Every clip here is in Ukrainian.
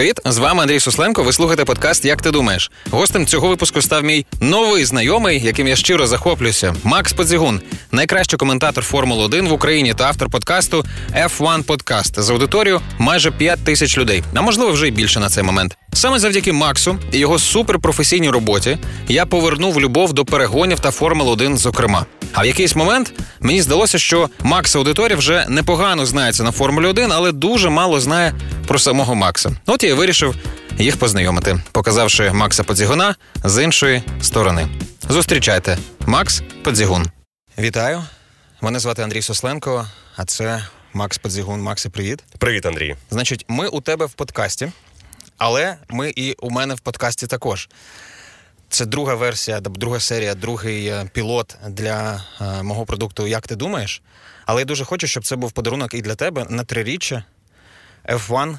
Привіт, з вами Андрій Сусленко. Ви слухаєте подкаст Як ти думаєш? Гостем цього випуску став мій новий знайомий, яким я щиро захоплююся. Макс Подзігун, найкращий коментатор Формули 1 в Україні та автор подкасту F1 Podcast з аудиторією майже 5 тисяч людей, а можливо вже й більше на цей момент. Саме завдяки Максу і його суперпрофесійній роботі я повернув любов до перегонів та Формули 1 зокрема. А в якийсь момент мені здалося, що Макс аудиторія вже непогано знається на Формулі 1, але дуже мало знає про самого Макса. От я вирішив їх познайомити, показавши Макса Подзігуна з іншої сторони. Зустрічайте, Макс Подзігун. Вітаю! Мене звати Андрій Сосленко, а це Макс Подзігун. Максе, привіт. Привіт, Андрій. Значить, ми у тебе в подкасті, але ми і у мене в подкасті також. Це друга версія, друга серія, другий е, пілот для е, мого продукту Як ти думаєш? Але я дуже хочу, щоб це був подарунок і для тебе на триріччя F1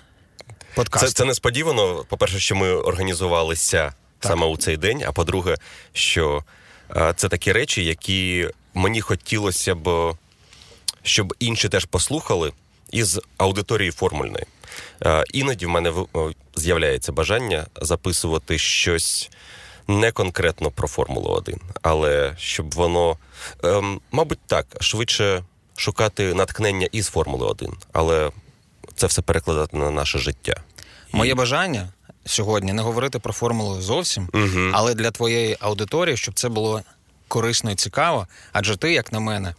подкаст. Це це несподівано. По-перше, що ми організувалися так. саме у цей день. А по-друге, що е, це такі речі, які мені хотілося б, щоб інші теж послухали із аудиторії формульної. Е, іноді в мене з'являється бажання записувати щось не конкретно про Формулу 1, але щоб воно, ем, мабуть, так, швидше шукати натхнення із Формули 1, але це все перекладати на наше життя. Моє бажання сьогодні не говорити про формулу зовсім, угу. але для твоєї аудиторії, щоб це було корисно і цікаво. Адже ти, як на мене,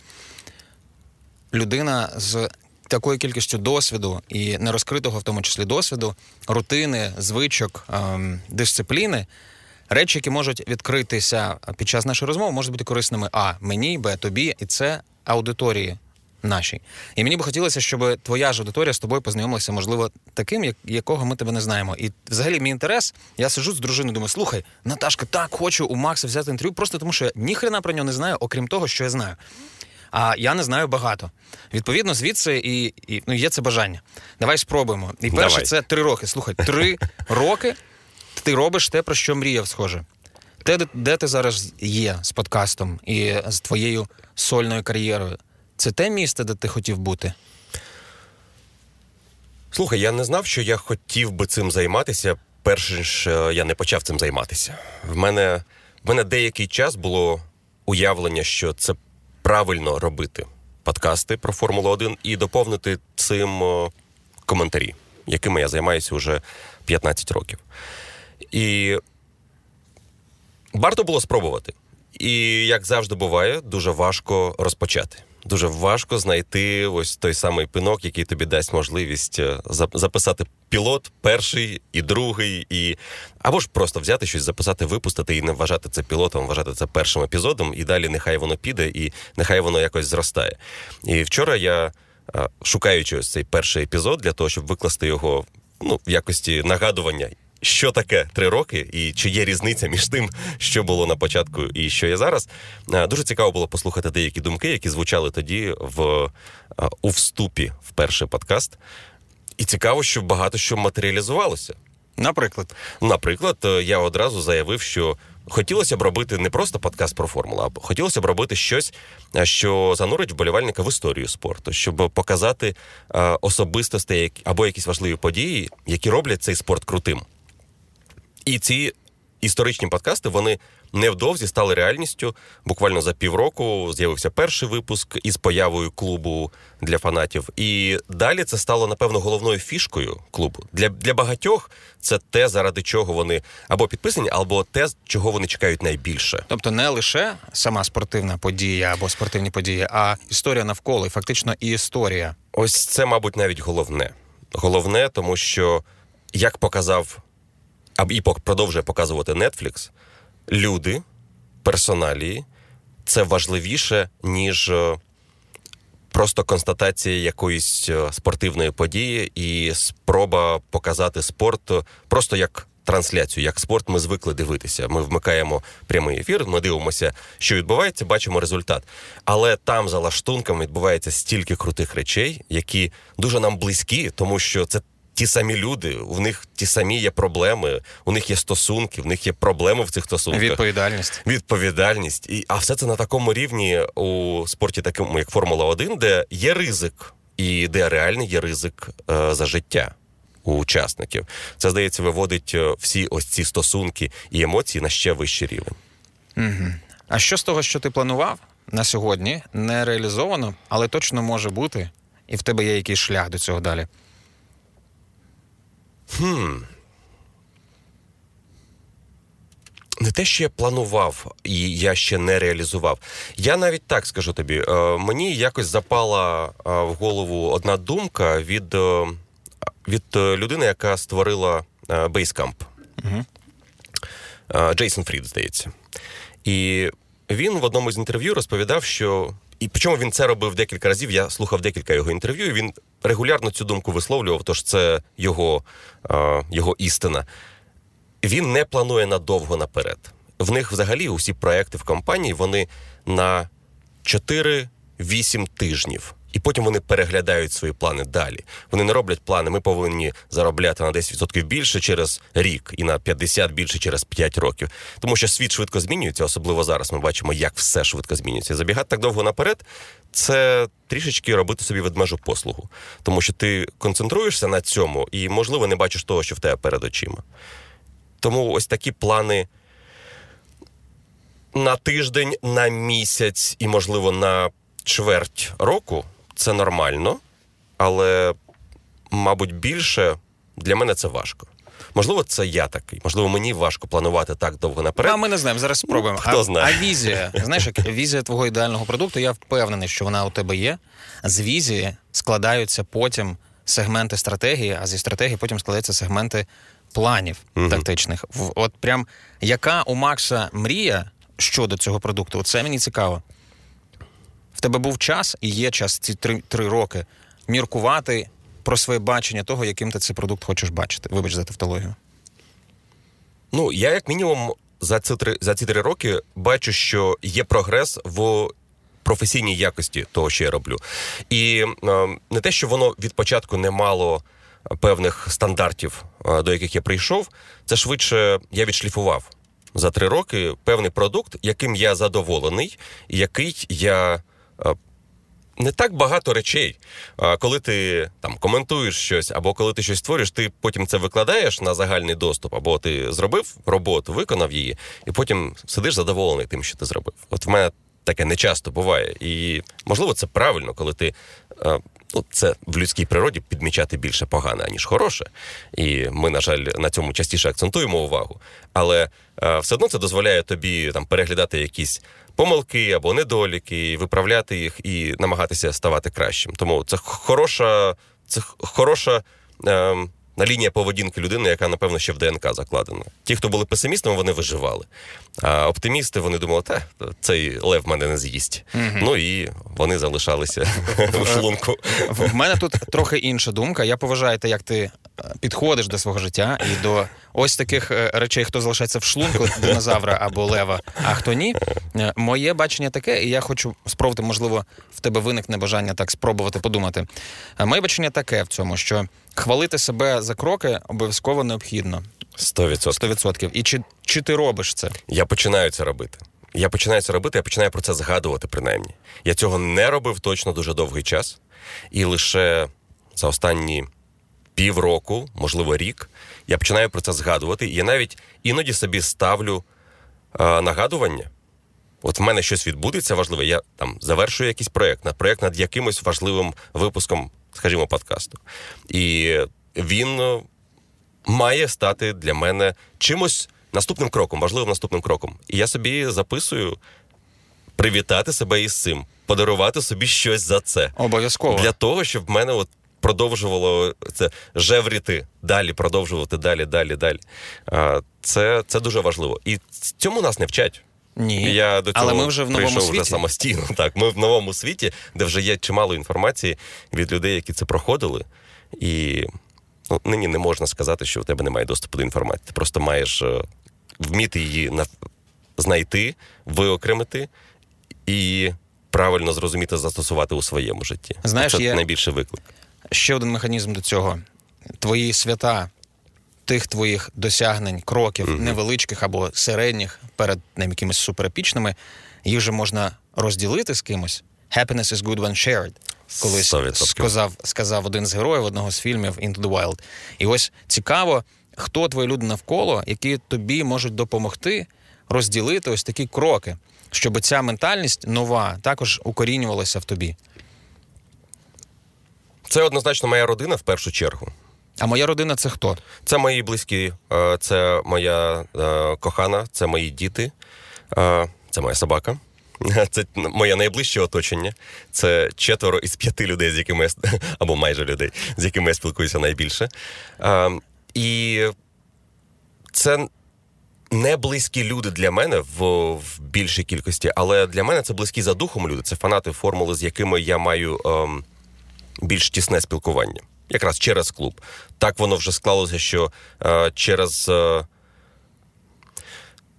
людина з такою кількістю досвіду і нерозкритого, в тому числі досвіду, рутини, звичок, ем, дисципліни. Речі, які можуть відкритися під час нашої розмови, можуть бути корисними а мені, б тобі, і це аудиторії нашій. І мені би хотілося, щоб твоя ж аудиторія з тобою познайомилася, можливо, таким, як якого ми тебе не знаємо. І взагалі мій інтерес, я сиджу з дружиною, думаю, слухай, Наташка, так хочу у Макса взяти інтерв'ю, просто тому що я ніхрена про нього не знаю, окрім того, що я знаю. А я не знаю багато. Відповідно, звідси і, і ну, є це бажання. Давай спробуємо. І перше, Давай. це три роки. Слухай, три роки ти робиш те, про що мріяв, схоже. Те, де ти зараз є з подкастом і з твоєю сольною кар'єрою. Це те місце, де ти хотів бути? Слухай, я не знав, що я хотів би цим займатися, перш ніж е, я не почав цим займатися. В мене в мене деякий час було уявлення, що це правильно робити подкасти про Формулу 1 і доповнити цим е, коментарі, якими я займаюся вже 15 років. І варто було спробувати. І як завжди буває, дуже важко розпочати дуже важко знайти ось той самий пинок, який тобі дасть можливість е, записати пілот, перший і другий, і або ж просто взяти щось, записати, випустити і не вважати це пілотом, вважати це першим епізодом, і далі нехай воно піде, і нехай воно якось зростає. І вчора я, е, шукаючи ось цей перший епізод для того, щоб викласти його ну, в якості нагадування що таке три роки, і чи є різниця між тим, що було на початку і що є зараз. Е, дуже цікаво було послухати деякі думки, які звучали тоді в е, у вступі в перший подкаст. І цікаво, що багато що матеріалізувалося. Наприклад, наприклад, е, я одразу заявив, що хотілося б робити не просто подкаст про формулу, а хотілося б робити щось, що занурить вболівальника в історію спорту, щоб показати особистостей або якісь важливі події, які роблять цей спорт крутим. І ці історичні подкасти вони невдовзі стали реальністю. Буквально за півроку з'явився перший випуск із появою клубу для фанатів. І далі це стало напевно головною фішкою клубу. Для для багатьох це те, заради чого вони або підписані, або те, чого вони чекають найбільше. Тобто не лише сама спортивна подія або спортивні події, а історія навколо і фактично і історія. Ось це, мабуть, навіть головне. Головне, тому що як показав і продовжує показувати Netflix, люди, персоналії це важливіше, ніж е, просто констатація якоїсь е, спортивної події і спроба показати спорт е, просто як. Трансляцію, як спорт, ми звикли дивитися. Ми вмикаємо прямий ефір, ми дивимося, що відбувається, бачимо результат. Але там за лаштунком відбувається стільки крутих речей, які дуже нам близькі, тому що це ті самі люди, у них ті самі є проблеми, у них є стосунки, в них є проблеми в цих стосунках. Відповідальність. Відповідальність. І, А все це на такому рівні у спорті, такому як Формула 1, де є ризик, і де реальний є ризик е, за життя. у учасників. Це здається, виводить е, всі ось ці стосунки і емоції на ще вищий рівень. Угу. А що з того, що ти планував на сьогодні, не реалізовано, але точно може бути, і в тебе є якийсь шлях до цього далі? Хм. Не те, що я планував, і я ще не реалізував. Я навіть так скажу тобі. Е, мені якось запала е, в голову одна думка від е, від людини, яка створила Basecamp. Угу. Джейсон Фрід, здається. І він в одному з інтерв'ю розповідав, що. І причому він це робив декілька разів. Я слухав декілька його інтерв'ю. і Він регулярно цю думку висловлював, тож це його, його істина він не планує надовго наперед. В них взагалі усі проекти в компанії вони на 4-8 тижнів. І потім вони переглядають свої плани далі. Вони не роблять плани. Ми повинні заробляти на 10% більше через рік і на 50% більше через 5 років. Тому що світ швидко змінюється, особливо зараз. Ми бачимо, як все швидко змінюється. Забігати так довго наперед це трішечки робити собі ведмежу послугу, тому що ти концентруєшся на цьому і, можливо, не бачиш того, що в тебе перед очима. Тому ось такі плани на тиждень, на місяць і, можливо, на чверть року це нормально, але, мабуть, більше для мене це важко. Можливо, це я такий. Можливо, мені важко планувати так довго наперед. А ми не знаємо. Зараз спробуємо. Ну, хто знає. А, а візія, знаєш, як візія твого ідеального продукту, я впевнений, що вона у тебе є. З візії складаються потім сегменти стратегії, а зі стратегії потім складаються сегменти планів угу. тактичних. От прям яка у Макса мрія щодо цього продукту? Це мені цікаво. Тебе був час і є час ці три, три роки міркувати про своє бачення того, яким ти цей продукт хочеш бачити. Вибач за тавтологію. Ну, я, як мінімум, за ці три за ці три роки бачу, що є прогрес в професійній якості того, що я роблю. І е, не те, що воно від початку не мало певних стандартів, до яких я прийшов, це швидше я відшліфував за три роки певний продукт, яким я задоволений, який я. Не так багато речей. Коли ти там коментуєш щось, або коли ти щось створюєш, ти потім це викладаєш на загальний доступ, або ти зробив роботу, виконав її, і потім сидиш задоволений тим, що ти зробив. От в мене таке не часто буває. І можливо, це правильно, коли ти ну, це в людській природі підмічати більше погане, аніж хороше. І ми, на жаль, на цьому частіше акцентуємо увагу. Але е, все одно це дозволяє тобі там переглядати якісь помилки або недоліки, виправляти їх і намагатися ставати кращим. Тому це хороша, це хороша. Е, на лінія поведінки людини, яка, напевно, ще в ДНК закладена. Ті, хто були песимістами, вони виживали. А оптимісти вони думали, та цей лев мене не з'їсть. Угу. Ну і вони залишалися в шлунку. В мене тут трохи інша думка. Я поважаю те, як ти е, підходиш до свого життя і до ось таких е, речей, хто залишається в шлунку динозавра або лева, а хто ні. Е, моє бачення таке, і я хочу спробувати, можливо, в тебе виникне бажання так спробувати подумати. Моє бачення таке в цьому, що хвалити себе за кроки обов'язково необхідно. Сто відсотків. І чи, чи ти робиш це? Я починаю це робити. Я починаю це робити, я починаю про це згадувати, принаймні. Я цього не робив точно дуже довгий час. І лише за останні півроку, можливо, рік, я починаю про це згадувати. І я навіть іноді собі ставлю а, нагадування. От в мене щось відбудеться важливе. Я там завершую якийсь проєкт, на проєкт над якимось важливим випуском, скажімо, подкасту. І він е, має стати для мене чимось наступним кроком, важливим наступним кроком. І я собі записую привітати себе із цим, подарувати собі щось за це. Обов'язково для того, щоб в мене от продовжувало це жевріти далі, продовжувати далі, далі, далі. Це це дуже важливо. І цьому нас не вчать. Ні, я до цього але ми вже в новому світі. вже самостійно. Так, ми в новому світі, де вже є чимало інформації від людей, які це проходили. І ну, нині не можна сказати, що у тебе немає доступу до інформації. Ти просто маєш е, вміти її на... знайти, виокремити і правильно зрозуміти, застосувати у своєму житті. Знаєш, Це є найбільший виклик. Ще один механізм до цього: твої свята. Тих твоїх досягнень, кроків, mm-hmm. невеличких або середніх, перед ним якимись суперепічними, їх же можна розділити з кимось. Happiness is good when shared. колись 100%. сказав сказав один з героїв одного з фільмів Into the Wild. І ось цікаво, хто твої люди навколо, які тобі можуть допомогти розділити ось такі кроки, щоб ця ментальність нова також укорінювалася в тобі. Це однозначно моя родина в першу чергу. А моя родина це хто? Це мої близькі, е, це моя е, кохана, це мої діти, е, це моя собака. Це моє найближче оточення. Це четверо із п'яти людей, з якими я або майже людей, з якими я спілкуюся найбільше. І це не близькі люди для мене в, в більшій кількості, але для мене це близькі за духом люди. Це фанати формули, з якими я маю ем, більш тісне спілкування. Якраз через клуб. Так воно вже склалося, що е, через. Е,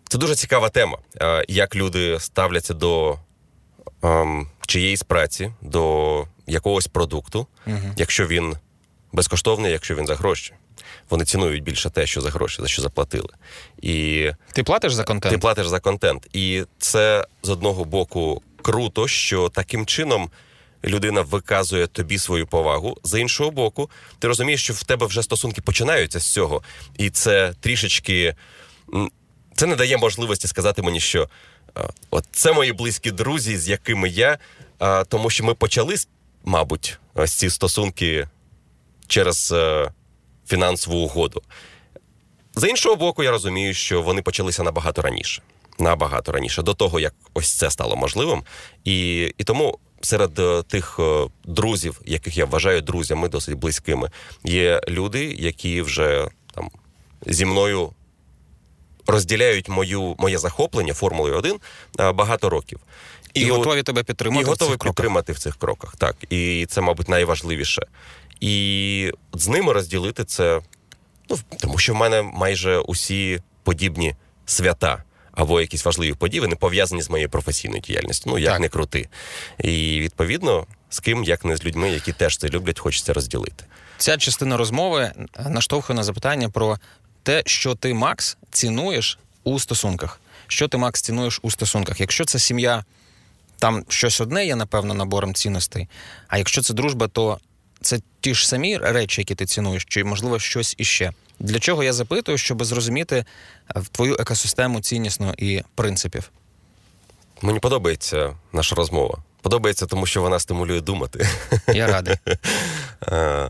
це дуже цікава тема, е, як люди ставляться до ем, чиєїсь праці, до якогось продукту, угу. якщо він безкоштовний, якщо він за гроші вони цінують більше те, що за гроші, за що заплатили. І Ти платиш за контент? Ти платиш за контент. І це з одного боку круто, що таким чином. Людина виказує тобі свою повагу. З іншого боку, ти розумієш, що в тебе вже стосунки починаються з цього, і це трішечки це не дає можливості сказати мені, що от це мої близькі друзі, з якими я, тому що ми почали, мабуть, ось ці стосунки через е, фінансову угоду. З іншого боку, я розумію, що вони почалися набагато раніше. Набагато раніше, до того, як ось це стало можливим. І, І тому. Серед е, тих е, друзів, яких я вважаю друзями, досить близькими, є люди, які вже там зі мною розділяють мою моє захоплення Формулою 1 е, багато років. І, і готові тебе підтримати. І готові в цих підтримати кроках. в цих кроках. Так. І це, мабуть, найважливіше і з ними розділити це, ну тому що в мене майже усі подібні свята. Або якісь важливі події, вони пов'язані з моєю професійною діяльністю. Ну як так. не крути. І відповідно з ким, як не з людьми, які теж це люблять, хочеться розділити. Ця частина розмови наштовхує на запитання про те, що ти, Макс, цінуєш у стосунках. Що ти, Макс, цінуєш у стосунках? Якщо це сім'я, там щось одне є, напевно, набором цінностей. А якщо це дружба, то це ті ж самі речі, які ти цінуєш, чи можливо щось іще. Для чого я запитую, щоб зрозуміти е, твою екосистему ціннісну і принципів? Мені подобається наша розмова. Подобається, тому що вона стимулює думати. Я радий. Е,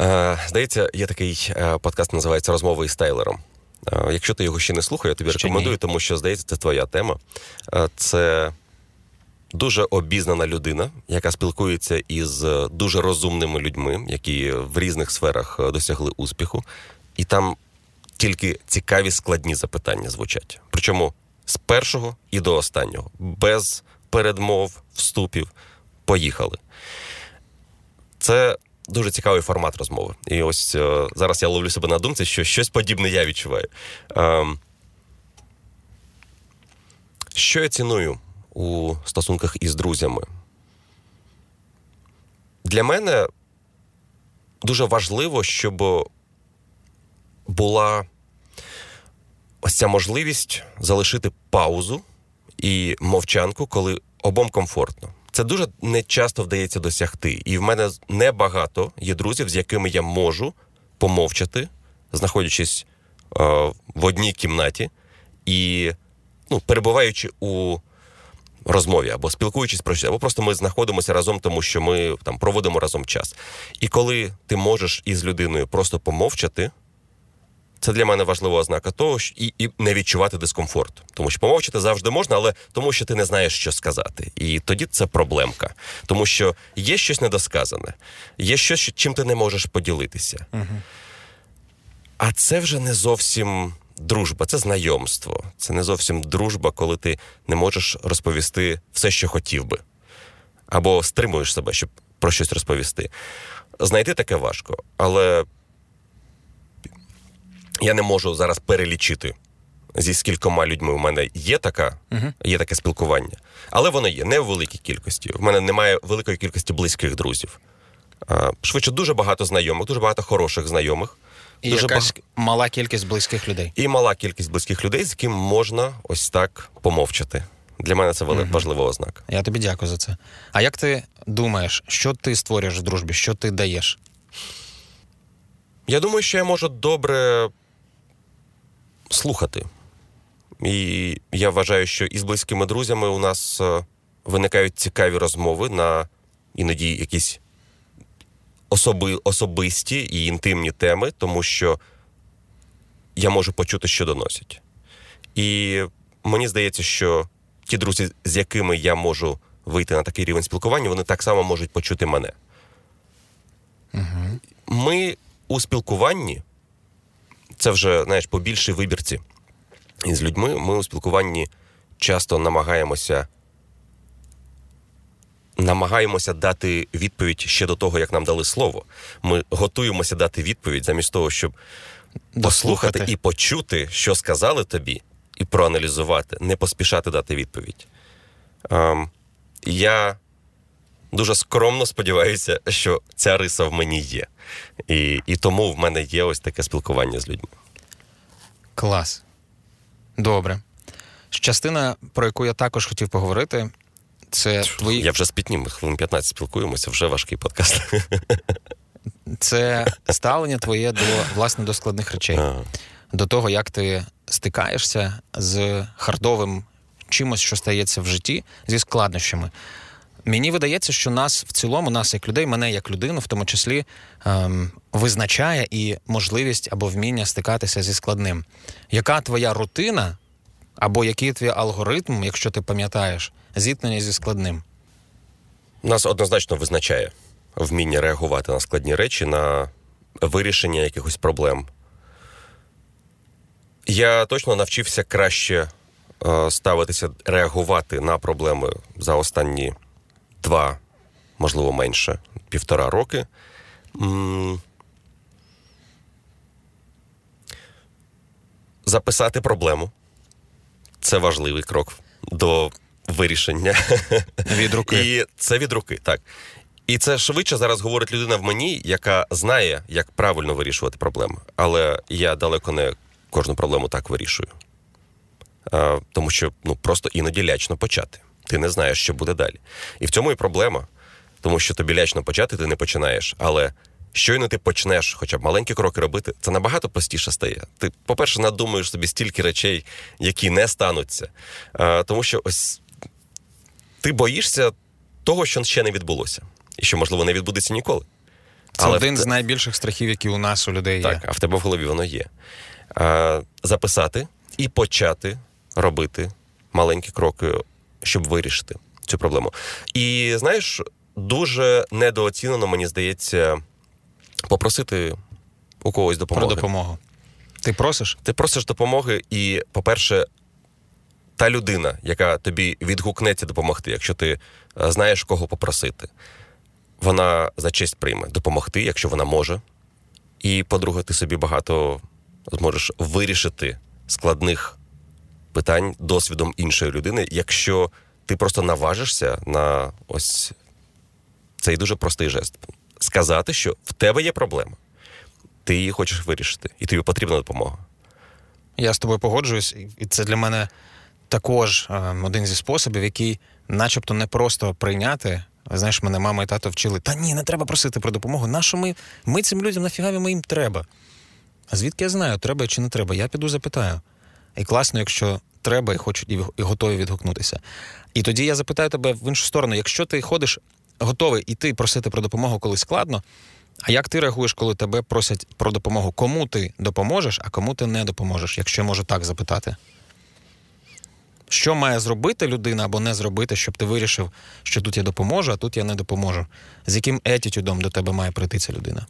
е, здається, є такий подкаст, називається Розмови із Тайлером. Якщо ти його ще не слухав, я тобі ще рекомендую, ні. тому що здається, це твоя тема. Це дуже обізнана людина, яка спілкується із е, дуже розумними людьми, які в різних сферах е, досягли успіху, і там тільки цікаві складні запитання звучать. Причому з першого і до останнього, без передмов, вступів. Поїхали. Це дуже цікавий формат розмови. І ось е, зараз я ловлю себе на думці, що щось подібне я відчуваю. Е, що я ціную у стосунках із друзями. Для мене дуже важливо, щоб була ось ця можливість залишити паузу і мовчанку, коли обом комфортно. Це дуже не часто вдається досягти. І в мене небагато є друзів, з якими я можу помовчати, знаходячись е, в одній кімнаті і ну, перебуваючи у розмові або спілкуючись про щось, або просто ми знаходимося разом, тому що ми там проводимо разом час. І коли ти можеш із людиною просто помовчати. Це для мене важлива ознака того, що і і не відчувати дискомфорт. Тому що помовчати завжди можна, але тому, що ти не знаєш, що сказати. І тоді це проблемка. Тому що є щось недосказане, є щось, чим ти не можеш поділитися. Угу. А це вже не зовсім дружба, це знайомство. Це не зовсім дружба, коли ти не можеш розповісти все, що хотів би, або стримуєш себе, щоб про щось розповісти. Знайти таке важко, але я не можу зараз перелічити. Зі скількома людьми у мене є така, uh-huh. є таке спілкування, але воно є не в великій кількості. В мене немає великої кількості близьких друзів. Швидше дуже багато знайомих, дуже багато хороших знайомих. І Дуже якась баг... мала кількість близьких людей. І мала кількість близьких людей, з ким можна ось так помовчати. Для мене це важлива ознака. Я тобі дякую за це. А як ти думаєш, що ти створюєш в дружбі? Що ти даєш? Я думаю, що я можу добре слухати. І я вважаю, що із близькими друзями у нас е, виникають цікаві розмови на іноді якісь особи, особисті і інтимні теми, тому що я можу почути, що доносять. І мені здається, що ті друзі, з якими я можу вийти на такий рівень спілкування, вони так само можуть почути мене. Угу. Ми у спілкуванні, це вже, знаєш, по більшій вибірці із людьми, ми у спілкуванні часто намагаємося. Намагаємося дати відповідь ще до того, як нам дали слово. Ми готуємося дати відповідь замість того, щоб Дослухати. послухати і почути, що сказали тобі, і проаналізувати, не поспішати дати відповідь. Ем, Я дуже скромно сподіваюся, що ця риса в мені є. І, І тому в мене є ось таке спілкування з людьми. Клас. Добре. Частина, про яку я також хотів поговорити, це твої. Я вже спітнім, хвилин 15 спілкуємося, вже важкий подкаст. Це ставлення твоє до власне до складних речей, Ага. до того, як ти стикаєшся з хардовим чимось, що стається в житті, зі складнощами. Мені видається, що нас в цілому, нас як людей, мене як людину, в тому числі, ем, визначає і можливість або вміння стикатися зі складним. Яка твоя рутина, або який твій алгоритм, якщо ти пам'ятаєш, зіткнення зі складним? Нас однозначно визначає вміння реагувати на складні речі, на вирішення якихось проблем. Я точно навчився краще е, ставитися, реагувати на проблеми за останні два, можливо, менше, півтора роки. Записати проблему це важливий крок до вирішення. Від руки. І це від руки, так. І це швидше зараз говорить людина в мені, яка знає, як правильно вирішувати проблеми. Але я далеко не кожну проблему так вирішую. А, тому що ну, просто іноді лячно почати. Ти не знаєш, що буде далі. І в цьому і проблема. Тому що тобі лячно почати, ти не починаєш. Але щойно ти почнеш хоча б маленькі кроки робити, це набагато простіше стає. Ти, по-перше, надумаєш собі стільки речей, які не стануться. А, тому що ось ти боїшся того, що ще не відбулося, і що, можливо, не відбудеться ніколи. Це Але один в з найбільших страхів, які у нас, у людей Так, є. а в тебе в голові воно є. А, записати і почати робити маленькі кроки, щоб вирішити цю проблему. І знаєш, дуже недооцінено, мені здається, попросити у когось допомоги. Про допомогу. Ти просиш? Ти просиш допомоги, і, по-перше, та людина, яка тобі відгукнеться допомогти, якщо ти е, знаєш, кого попросити, вона за честь прийме допомогти, якщо вона може. І, по-друге, ти собі багато зможеш вирішити складних питань досвідом іншої людини, якщо ти просто наважишся на ось цей дуже простий жест. Сказати, що в тебе є проблема, ти її хочеш вирішити, і тобі потрібна допомога. Я з тобою погоджуюсь, і це для мене також е, один зі способів, який, начебто, не просто прийняти. Знаєш, мене мама і тато вчили: та ні, не треба просити про допомогу. Нащо ми, ми цим людям нафіга ми їм треба? А звідки я знаю, треба чи не треба? Я піду запитаю. І класно, якщо треба і хочуть, і готові відгукнутися. І тоді я запитаю тебе в іншу сторону: якщо ти ходиш готовий іти просити про допомогу, коли складно, а як ти реагуєш, коли тебе просять про допомогу? Кому ти допоможеш, а кому ти не допоможеш, якщо я можу так запитати? Що має зробити людина або не зробити, щоб ти вирішив, що тут я допоможу, а тут я не допоможу? З яким етітюдом до тебе має прийти ця людина?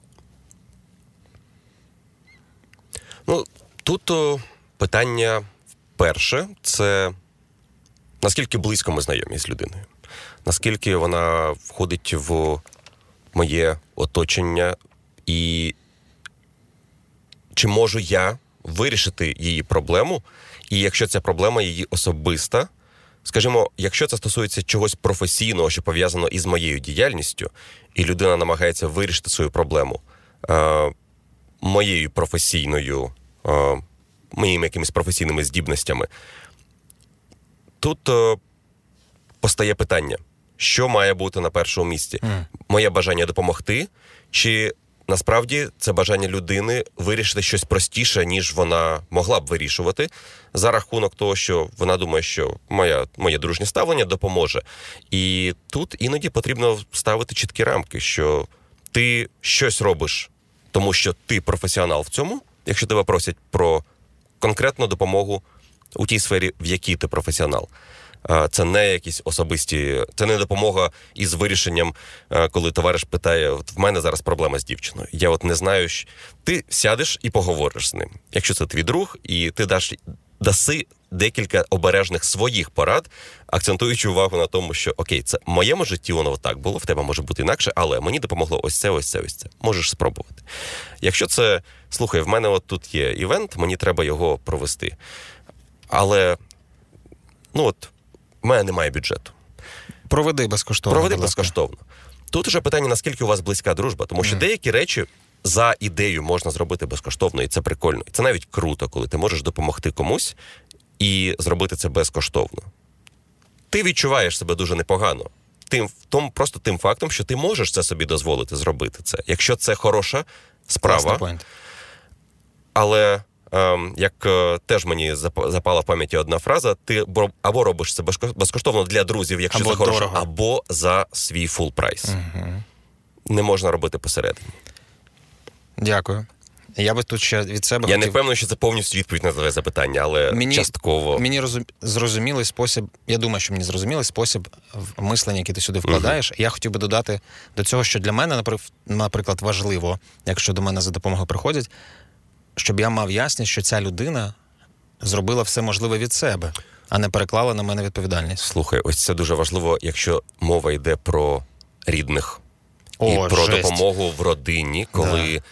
Ну, тут о, питання перше це наскільки близько ми знайомі з людиною, наскільки вона входить в моє оточення, і чи можу я вирішити її проблему, і якщо ця проблема її особиста, скажімо, якщо це стосується чогось професійного, що пов'язано із моєю діяльністю, і людина намагається вирішити свою проблему е, моєю професійною, е, моїми якимись професійними здібностями, тут е, постає питання: що має бути на першому місці? Mm. Моє бажання допомогти, чи насправді це бажання людини вирішити щось простіше, ніж вона могла б вирішувати, за рахунок того, що вона думає, що моя, моє дружнє ставлення допоможе. І тут іноді потрібно ставити чіткі рамки, що ти щось робиш, тому що ти професіонал в цьому, якщо тебе просять про конкретну допомогу у тій сфері, в якій ти професіонал. Це не якісь особисті, це не допомога із вирішенням, коли товариш питає: от в мене зараз проблема з дівчиною. Я от не знаю, що ти сядеш і поговориш з ним. Якщо це твій друг, і ти даш даси декілька обережних своїх порад, акцентуючи увагу на тому, що окей, це в моєму житті воно так було, в тебе може бути інакше, але мені допомогло ось це, ось це, ось це. Можеш спробувати. Якщо це слухай, в мене от тут є івент, мені треба його провести. Але ну от в мене немає бюджету. Проведи безкоштовно. Проведи безкоштовно. Тут уже питання, наскільки у вас близька дружба, тому що mm. деякі речі за ідею можна зробити безкоштовно, і це прикольно. І це навіть круто, коли ти можеш допомогти комусь і зробити це безкоштовно. Ти відчуваєш себе дуже непогано. Тим том, просто тим фактом, що ти можеш це собі дозволити зробити це. Якщо це хороша справа. Але як е, теж мені запала в пам'яті одна фраза: ти або робиш це безкоштовно для друзів, якщо або хороше, дорого. або за свій full price. Угу. Не можна робити посередині. Дякую. Я би тут ще від себе я хотів... не впевнений, що це повністю відповідь на твоє запитання, але мені, частково мені розум... зрозумілий спосіб. Я думаю, що мені зрозумілий спосіб мислення, який ти сюди вкладаєш. Uh-huh. Я хотів би додати до цього, що для мене, наприклад, важливо, якщо до мене за допомогою приходять, щоб я мав ясність, що ця людина зробила все можливе від себе, а не переклала на мене відповідальність. Слухай, ось це дуже важливо, якщо мова йде про рідних О, і про жесть. допомогу в родині, коли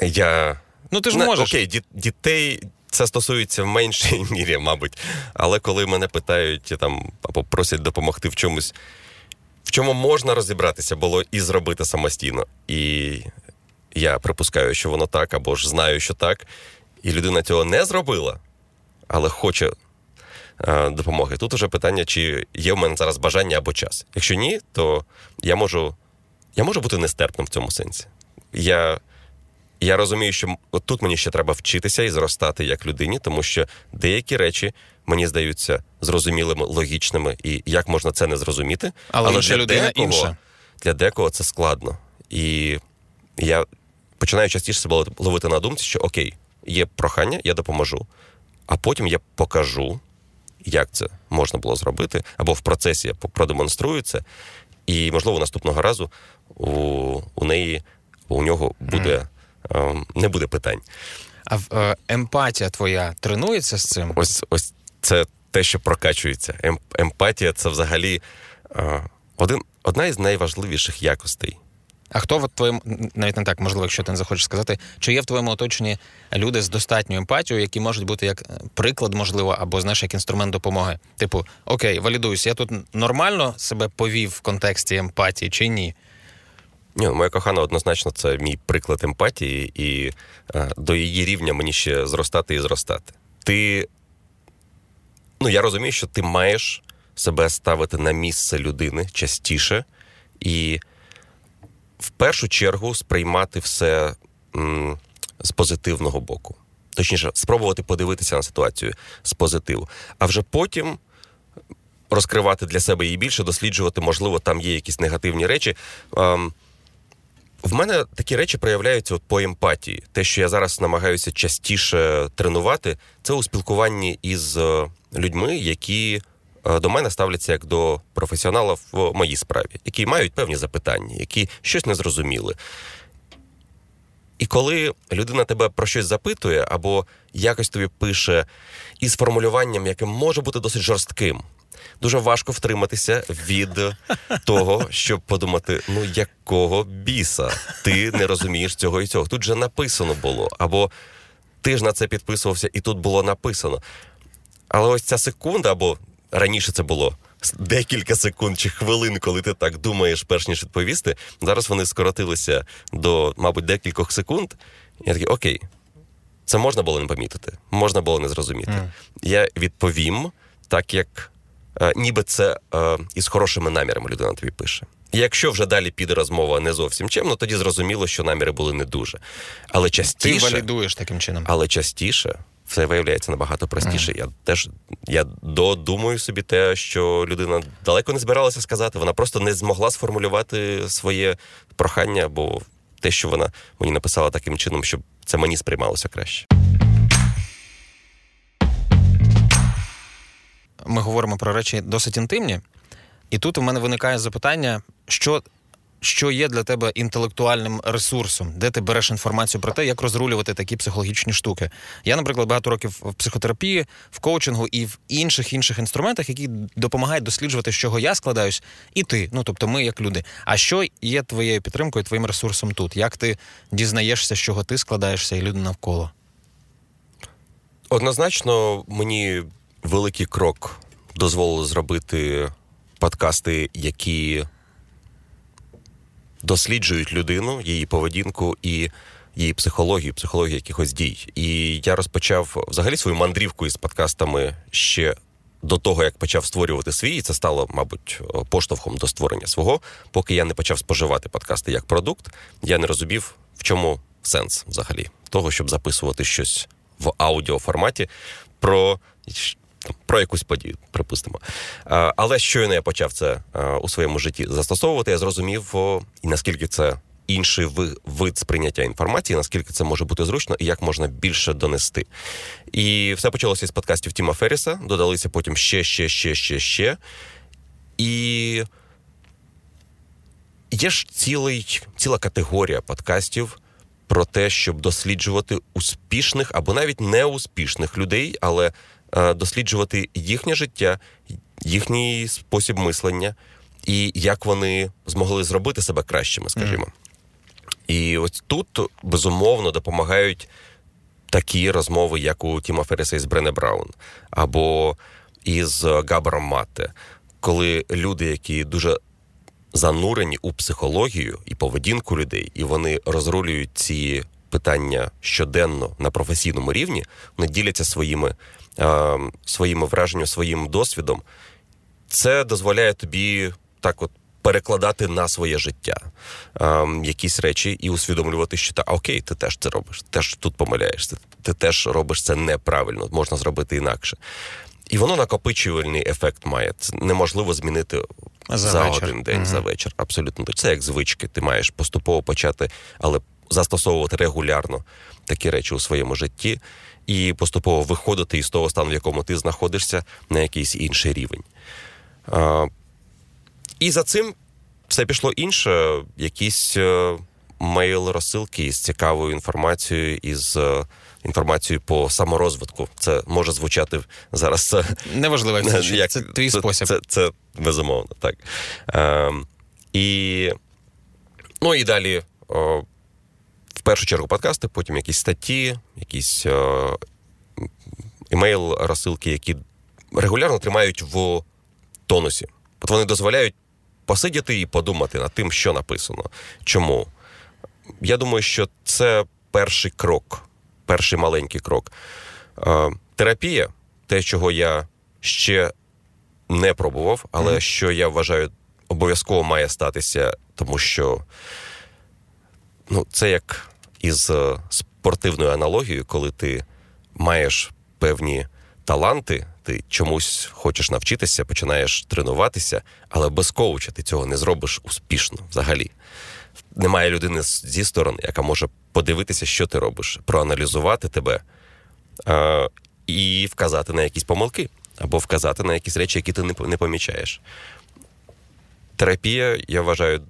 да. я. Ну, ти ж можеш. Окей, дітей. Це стосується в меншій мірі, мабуть. Але коли мене питають там або просять допомогти в чомусь, в чому можна розібратися було і зробити самостійно. І я припускаю, що воно так, або ж знаю, що так, і людина цього не зробила, але хоче е, допомоги. Тут уже питання, чи є в мене зараз бажання або час. Якщо ні, то я можу я можу бути нестерпним в цьому сенсі. Я я розумію, що от тут мені ще треба вчитися і зростати як людині, тому що деякі речі мені здаються зрозумілими, логічними, і як можна це не зрозуміти. Але, Але для людина декого, інша. для декого це складно. І я починаю частіше себе ловити на думці, що окей, є прохання, я допоможу. А потім я покажу, як це можна було зробити, або в процесі я продемонструю це. І, можливо, наступного разу у у неї, у нього буде mm. не буде питань. А е, емпатія твоя тренується з цим? Ось ось це те, що прокачується. Ем, емпатія це взагалі е, один, одна із найважливіших якостей. А хто в твоєму навіть не так можливо, якщо ти не захочеш сказати, чи є в твоєму оточенні люди з достатньою емпатією, які можуть бути як е, приклад, можливо, або знаєш, як інструмент допомоги? Типу, окей, валідуюсь, я тут нормально себе повів в контексті емпатії чи ні? Ні, ну, моя кохана однозначно це мій приклад емпатії, і е, до її рівня мені ще зростати і зростати. Ти ну я розумію, що ти маєш себе ставити на місце людини частіше і в першу чергу сприймати все м, з позитивного боку. Точніше, спробувати подивитися на ситуацію з позитиву. А вже потім розкривати для себе її більше, досліджувати, можливо, там є якісь негативні речі. Ем, в мене такі речі проявляються от по емпатії. Те, що я зараз намагаюся частіше тренувати, це у спілкуванні із е, людьми, які до мене ставляться як до професіонала в моїй справі, які мають певні запитання, які щось не зрозуміли. І коли людина тебе про щось запитує, або якось тобі пише із формулюванням, яке може бути досить жорстким, дуже важко втриматися від того, щоб подумати: ну якого біса ти не розумієш цього і цього. Тут же написано було, або ти ж на це підписувався, і тут було написано. Але ось ця секунда, або раніше це було декілька секунд чи хвилин, коли ти так думаєш, перш ніж відповісти. Зараз вони скоротилися до, мабуть, декількох секунд. Я такий, окей, це можна було не помітити, можна було не зрозуміти. Mm. Я відповім так, як е, ніби це е, із хорошими намірами людина тобі пише. І якщо вже далі піде розмова не зовсім чемно, тоді зрозуміло, що наміри були не дуже. Але частіше, Ти валідуєш таким чином. Але частіше все виявляється набагато простіше. Mm. Я теж я додумую собі те, що людина далеко не збиралася сказати. Вона просто не змогла сформулювати своє прохання, або те, що вона мені написала таким чином, щоб це мені сприймалося краще. Ми говоримо про речі досить інтимні, і тут у мене виникає запитання, що що є для тебе інтелектуальним ресурсом, де ти береш інформацію про те, як розрулювати такі психологічні штуки. Я, наприклад, багато років в психотерапії, в коучингу і в інших інших інструментах, які допомагають досліджувати, з чого я складаюсь, і ти. Ну тобто, ми як люди. А що є твоєю підтримкою, твоїм ресурсом тут? Як ти дізнаєшся, з чого ти складаєшся, і люди навколо? Однозначно, мені великий крок дозволило зробити подкасти, які досліджують людину, її поведінку і її психологію, психологію якихось дій. І я розпочав взагалі свою мандрівку із подкастами ще. До того, як почав створювати свій, і це стало, мабуть, поштовхом до створення свого. Поки я не почав споживати подкасти як продукт, я не розумів, в чому сенс взагалі того, щоб записувати щось в аудіоформаті про про якусь подію, припустимо. Але щойно я почав це у своєму житті застосовувати, я зрозумів, і наскільки це інший вид сприйняття інформації, наскільки це може бути зручно і як можна більше донести. І все почалося з подкастів Тіма Ферріса, додалися потім ще, ще, ще, ще, ще. І є ж цілий, ціла категорія подкастів. Про те, щоб досліджувати успішних або навіть неуспішних людей, але Е, досліджувати їхнє життя, їхній спосіб мислення і як вони змогли зробити себе кращими, скажімо. Mm. І ось тут безумовно допомагають такі розмови, як у Тіма Ферриса із Брене Браун, або із Габером Матте, коли люди, які дуже занурені у психологію і поведінку людей, і вони розрулюють ці питання щоденно на професійному рівні, вони діляться своїми Е, своїми враженнями, своїм досвідом, це дозволяє тобі так от. Перекладати на своє життя е, якісь речі і усвідомлювати, що та окей, ти теж це робиш, теж тут помиляєшся, ти теж робиш це неправильно, можна зробити інакше. І воно накопичувальний ефект має. Це неможливо змінити за, за один день, угу. за вечір. Абсолютно це як звички. Ти маєш поступово почати, але застосовувати регулярно такі речі у своєму житті і поступово виходити із того стану, в якому ти знаходишся, на якийсь інший рівень. І за цим все пішло інше, якісь е, мейл-розсилки з цікавою інформацією, із е, інформацією по саморозвитку. Це може звучати зараз. Неважливо, як це, як, це твій це, спосіб. Це, це, це безумовно, так. Е, І ну і далі. О, в першу чергу подкасти, потім якісь статті, якісь е, емейл розсилки, які регулярно тримають в тонусі. От вони дозволяють посидіти і подумати над тим, що написано. Чому? Я думаю, що це перший крок, перший маленький крок. Е, терапія, те, чого я ще не пробував, але mm-hmm. що я вважаю обов'язково має статися, тому що ну, це як із е, спортивною аналогією, коли ти маєш певні таланти, ти чомусь хочеш навчитися, починаєш тренуватися, але без коуча ти цього не зробиш успішно взагалі. Немає людини зі сторони, яка може подивитися, що ти робиш, проаналізувати тебе а, і вказати на якісь помилки, або вказати на якісь речі, які ти не помічаєш. Терапія, я вважаю,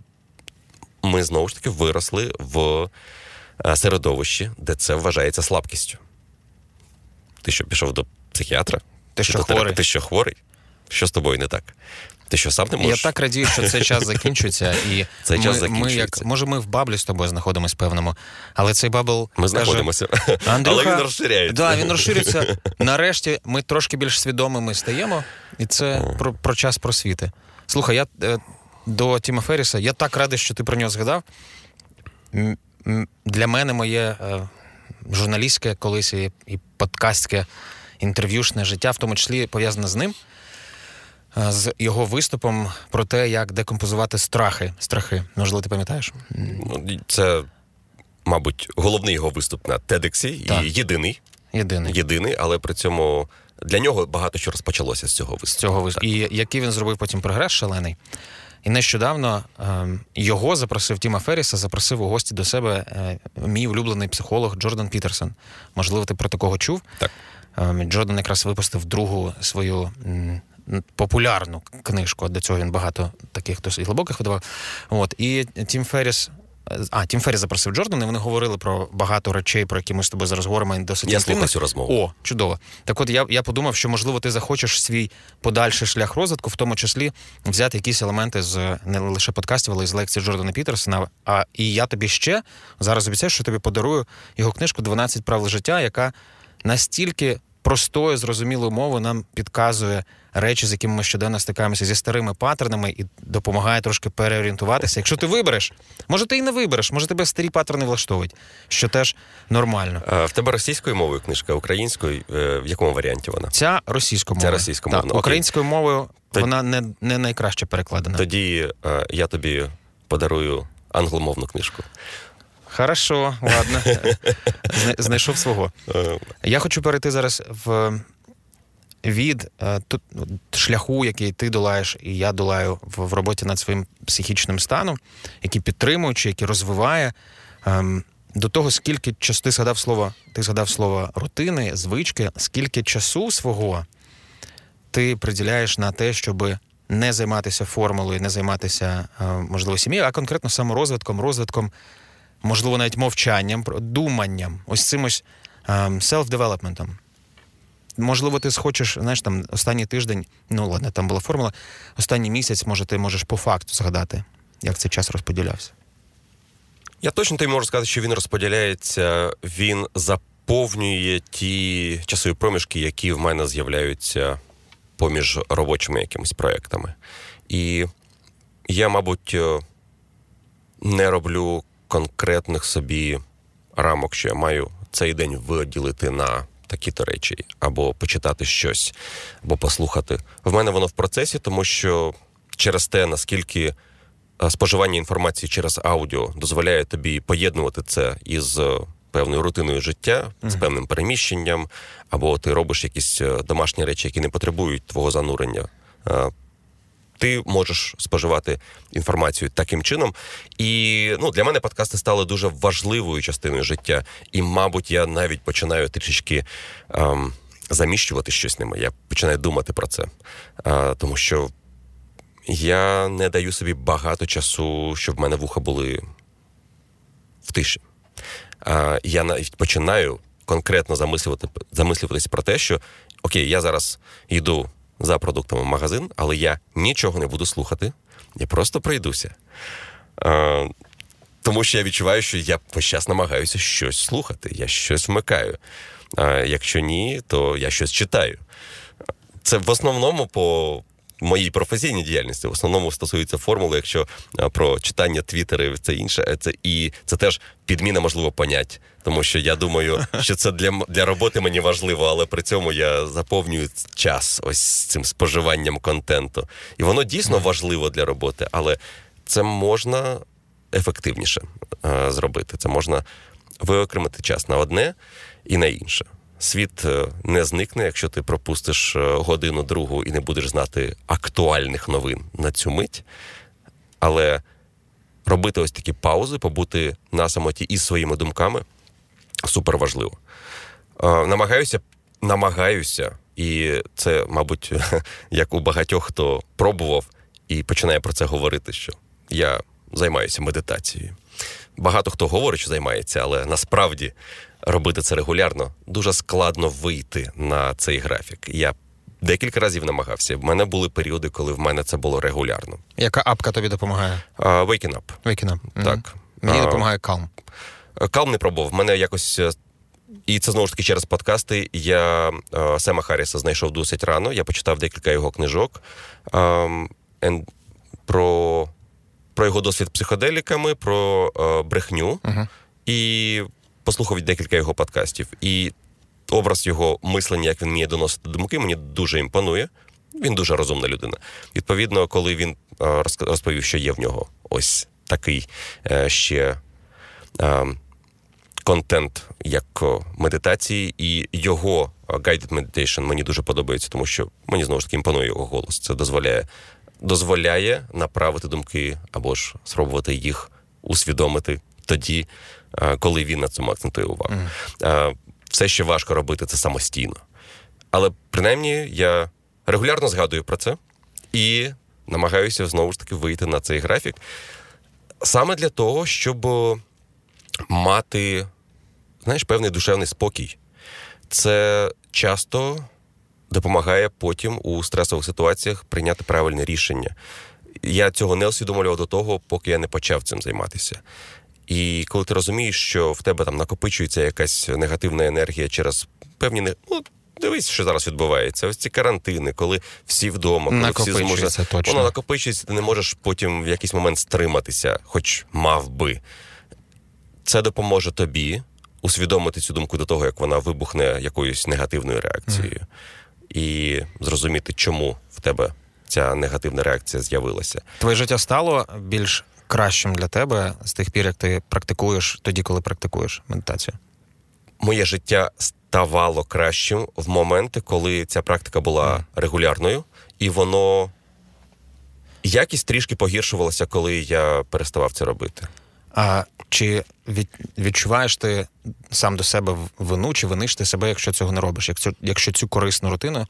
ми знову ж таки виросли в Е, середовищі, де це вважається слабкістю. Ти що пішов до психіатра? Ти що хворий? Ти що хворий? Що з тобою не так? Ти що сам не можеш? Я так радію, що цей час закінчується, і цей ми, час закінчується. Ми як, може, ми в bubble і з тобою знаходимось певному, але цей bubble. Ми каже, знаходимося. Андрюха, але він розширяється. Да, він розширюється. Нарешті ми трошки більш свідомими стаємо, і це про про час просвіти. Слухай, я е, до Тіма Ферріса, я так радий, що ти про нього згадав для мене моє е, журналістське колись і, подкастське інтерв'юшне життя, в тому числі пов'язане з ним. з його виступом про те, як декомпозувати страхи. Страхи, можливо, ти пам'ятаєш? Ну, Це, мабуть, головний його виступ на TEDx і єдиний. Єдиний. Єдиний, але при цьому для нього багато що розпочалося з цього виступу. З цього виступу. І який він зробив потім прогрес шалений. І нещодавно ем, його запросив Тіма Ферріса, запросив у гості до себе е, мій улюблений психолог Джордан Пітерсон. Можливо, ти про такого чув? Так. Ем, Джордан якраз випустив другу свою популярну книжку. До цього він багато таких досить глибоких видавав. От і Тім Ферріс. А, Тім Феррі запросив Джордана, і вони говорили про багато речей, про які ми з тобою зараз говоримо. Досить Я слухаю цю розмову. О, чудово. Так от я я подумав, що, можливо, ти захочеш свій подальший шлях розвитку, в тому числі взяти якісь елементи з не лише подкастів, але й з лекції Джордана Пітерсона. А і я тобі ще зараз обіцяю, що тобі подарую його книжку «12 правил життя, яка настільки простою, зрозумілою мовою нам підказує речі, з якими ми щоденно стикаємося зі старими паттернами, і допомагає трошки переорієнтуватися. Якщо ти вибереш, може ти і не вибереш, може тебе старі паттерни влаштовують, що теж нормально. А В тебе російською мовою книжка, українською е, в якому варіанті вона? Ця російською. Ця російськомовна. Так, Українською мовою Тод... вона не не найкраще перекладена. Тоді е, я тобі подарую англомовну книжку. Хорошо, ладно. Знайшов свого. Я хочу перейти зараз в від е, тут шляху, який ти долаєш, і я долаю в, роботі над своїм психічним станом, який підтримуючи, який розвиває. Ем, до того, скільки часу ти згадав слово, ти згадав слово рутини, звички, скільки часу свого ти приділяєш на те, щоб не займатися формулою, не займатися, е, можливо, сім'єю, а конкретно саморозвитком, розвитком можливо, навіть мовчанням, думанням, ось цим ось селф-девелопментом. Можливо, ти схочеш, знаєш, там останній тиждень, ну ладно, там була формула. Останній місяць, може, ти можеш по факту згадати, як цей час розподілявся. Я точно тобі можу сказати, що він розподіляється, він заповнює ті часові проміжки, які в мене з'являються поміж робочими якимись проектами. І я, мабуть, не роблю конкретних собі рамок, що я маю цей день виділити на такі-то речі, або почитати щось, або послухати. В мене воно в процесі, тому що через те, наскільки е, споживання інформації через аудіо дозволяє тобі поєднувати це із е, певною рутиною життя, з певним переміщенням, або ти робиш якісь е, домашні речі, які не потребують твого занурення ти можеш споживати інформацію таким чином. І ну, для мене подкасти стали дуже важливою частиною життя. І, мабуть, я навіть починаю трішечки ем, заміщувати щось ними. Я починаю думати про це. Е, тому що я не даю собі багато часу, щоб в мене вуха були в тиші. Е, я навіть починаю конкретно замислювати, замислюватись про те, що окей, я зараз йду за продуктами в магазин, але я нічого не буду слухати, я просто пройдуся. Е, тому що я відчуваю, що я весь час намагаюся щось слухати, я щось вмикаю. А якщо ні, то я щось читаю. Це в основному по моїй професійній діяльності, в основному стосується формули, якщо про читання твіттерів, це інше, це і це теж підміна, можливо, понять. Тому що я думаю, що це для для роботи мені важливо, але при цьому я заповнюю час ось цим споживанням контенту. І воно дійсно важливо для роботи, але це можна ефективніше е, зробити. Це можна виокремити час на одне і на інше. Світ е, не зникне, якщо ти пропустиш е, годину другу і не будеш знати актуальних новин на цю мить. Але робити ось такі паузи, побути на самоті із своїми думками супер важливо. Е, намагаюся, намагаюся, і це, мабуть, як у багатьох хто пробував і починає про це говорити, що я займаюся медитацією. Багато хто говорить, що займається, але насправді робити це регулярно дуже складно вийти на цей графік. Я декілька разів намагався. В мене були періоди, коли в мене це було регулярно. Яка апка тобі допомагає? Uh, Waking Up. Waking Up. Так. Mm-hmm. Мені uh, допомагає Calm. Calm не пробував. В мене якось. Е, і це знову ж таки через подкасти. Я uh, Сема Харріса знайшов досить рано. Я почитав декілька його книжок um, and про про його досвід психоделіками, про uh, брехню. Uh-huh. І послухав декілька його подкастів, і образ його мислення, як він вміє доносити думки, мені дуже імпонує. Він дуже розумна людина. Відповідно, коли він е, розповів, що є в нього ось такий е, ще контент як медитації, і його guided meditation мені дуже подобається, тому що мені знову ж таки імпонує його голос. Це дозволяє дозволяє направити думки або ж спробувати їх усвідомити тоді, коли він на цьому акцентує увагу. Mm. Все, що важко робити, це самостійно. Але принаймні я регулярно згадую про це і намагаюся знову ж таки вийти на цей графік саме для того, щоб мати, знаєш, певний душевний спокій. Це часто допомагає потім у стресових ситуаціях прийняти правильне рішення. Я цього не усвідомлював до того, поки я не почав цим займатися. І коли ти розумієш, що в тебе там накопичується якась негативна енергія через певні не. Ну, Дивись, що зараз відбувається. Ось ці карантини, коли всі вдома, коли всі зможуть... точно. воно накопичується, ти не можеш потім в якийсь момент стриматися, хоч мав би. Це допоможе тобі усвідомити цю думку до того, як вона вибухне якоюсь негативною реакцією, mm. і зрозуміти, чому в тебе ця негативна реакція з'явилася. Твоє життя стало більш кращим для тебе з тих пір, як ти практикуєш тоді, коли практикуєш медитацію? Моє життя ставало кращим в моменти, коли ця практика була регулярною, і воно якість трішки погіршувалася, коли я переставав це робити. А чи від, відчуваєш ти сам до себе вину, чи виниш ти себе, якщо цього не робиш? Якщо якщо цю корисну рутину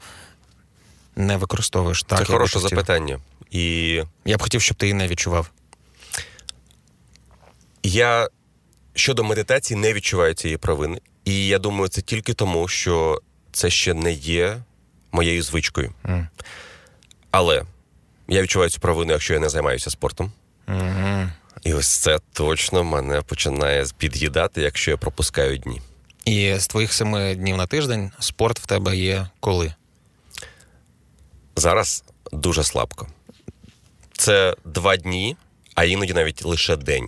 не використовуєш так? Це хороше запитання. І я б хотів, щоб ти її не відчував. Я щодо медитації не відчуваю цієї провини. І я думаю, це тільки тому, що це ще не є моєю звичкою. Mm. Але я відчуваю цю провину, якщо я не займаюся спортом. Mm-hmm. І ось це точно мене починає під'їдати, якщо я пропускаю дні. І з твоїх семи днів на тиждень спорт в тебе є коли? Зараз дуже слабко. Це два дні, а іноді навіть лише день.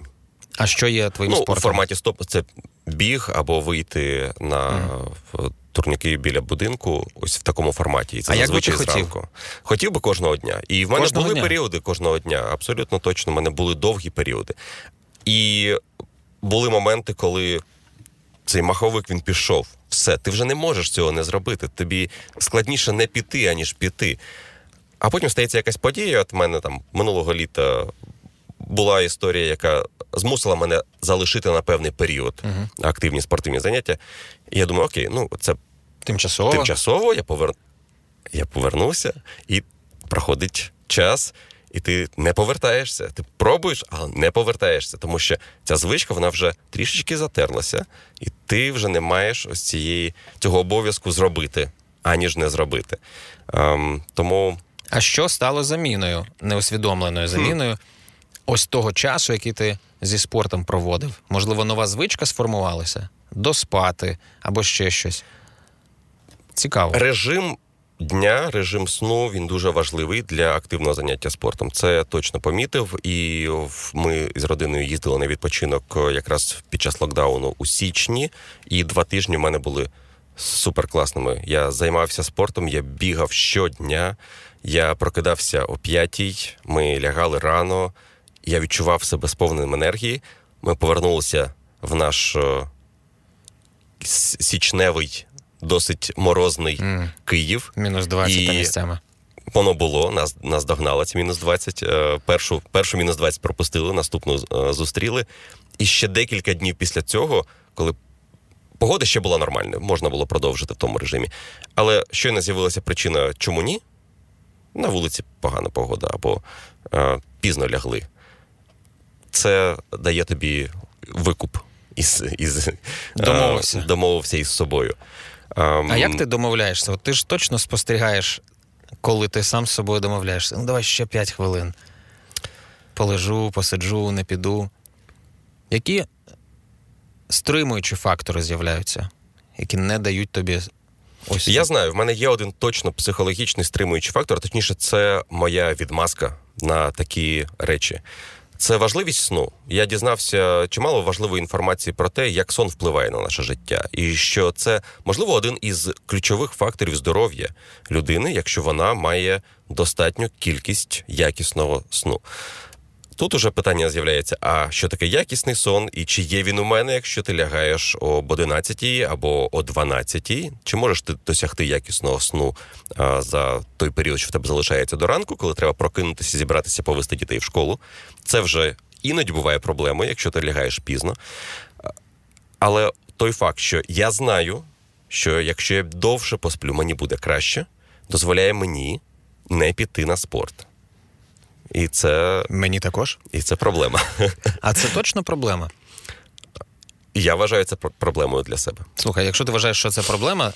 А що є твоїм ну, спортом? У форматі стоп це біг або вийти на mm. турніки біля будинку, ось в такому форматі. І це а зазвичай як би ти зранку. Хотів? хотів би кожного дня. І в мене кожного були дня? періоди кожного дня. Абсолютно точно, в мене були довгі періоди. І були моменти, коли цей маховик він пішов. Все, ти вже не можеш цього не зробити. Тобі складніше не піти, аніж піти. А потім стається якась подія. От в мене там минулого літа була історія, яка змусила мене залишити на певний період uh активні спортивні заняття. І я думаю, окей, ну це тимчасово. Тимчасово я повер... я повернувся, і проходить час, і ти не повертаєшся. Ти пробуєш, але не повертаєшся, тому що ця звичка вона вже трішечки затерлася, і ти вже не маєш ось цієї цього обов'язку зробити, аніж не зробити. Ем, Тому. А що стало заміною, неусвідомленою заміною? Ось того часу, який ти зі спортом проводив? Можливо, нова звичка сформувалася? Доспати або ще щось. Цікаво. Режим дня, режим сну він дуже важливий для активного заняття спортом. Це я точно помітив. І ми з родиною їздили на відпочинок е, якраз під час локдауну у січні, і два тижні в мене були супер класними. Я займався спортом, я бігав щодня. Я прокидався о п'ятій, ми лягали рано я відчував себе сповненим енергії. Ми повернулися в наш е, січневий, досить морозний mm. Київ. Мінус 20 і... місцями. Воно було, нас нас догнало ці мінус 20. Е, першу першу мінус 20 пропустили, наступну е, зустріли. І ще декілька днів після цього, коли погода ще була нормальною, можна було продовжити в тому режимі. Але щойно з'явилася причина, чому ні? На вулиці погана погода, або е, пізно лягли це дає тобі викуп із із е, домовився домовився із собою. Um, а як ти домовляєшся? От Ти ж точно спостерігаєш, коли ти сам з собою домовляєшся. Ну, давай ще 5 хвилин. Полежу, посиджу, не піду. Які стримуючі фактори з'являються, які не дають тобі. Ось я знаю, в мене є один точно психологічний стримуючий фактор, точніше, це моя відмазка на такі речі. Це важливість сну. Я дізнався чимало важливої інформації про те, як сон впливає на наше життя, і що це можливо один із ключових факторів здоров'я людини, якщо вона має достатню кількість якісного сну. Тут уже питання з'являється: а що таке якісний сон, і чи є він у мене, якщо ти лягаєш об 11 або о 12? Чи можеш ти досягти якісного сну а, за той період, що в тебе залишається до ранку, коли треба прокинутися, зібратися, повести дітей в школу? Це вже іноді буває проблемою, якщо ти лягаєш пізно. Але той факт, що я знаю, що якщо я довше посплю, мені буде краще, дозволяє мені не піти на спорт. І це Мені також. і це проблема. А це точно проблема. Я вважаю це проблемою для себе. Слухай, якщо ти вважаєш, що це проблема,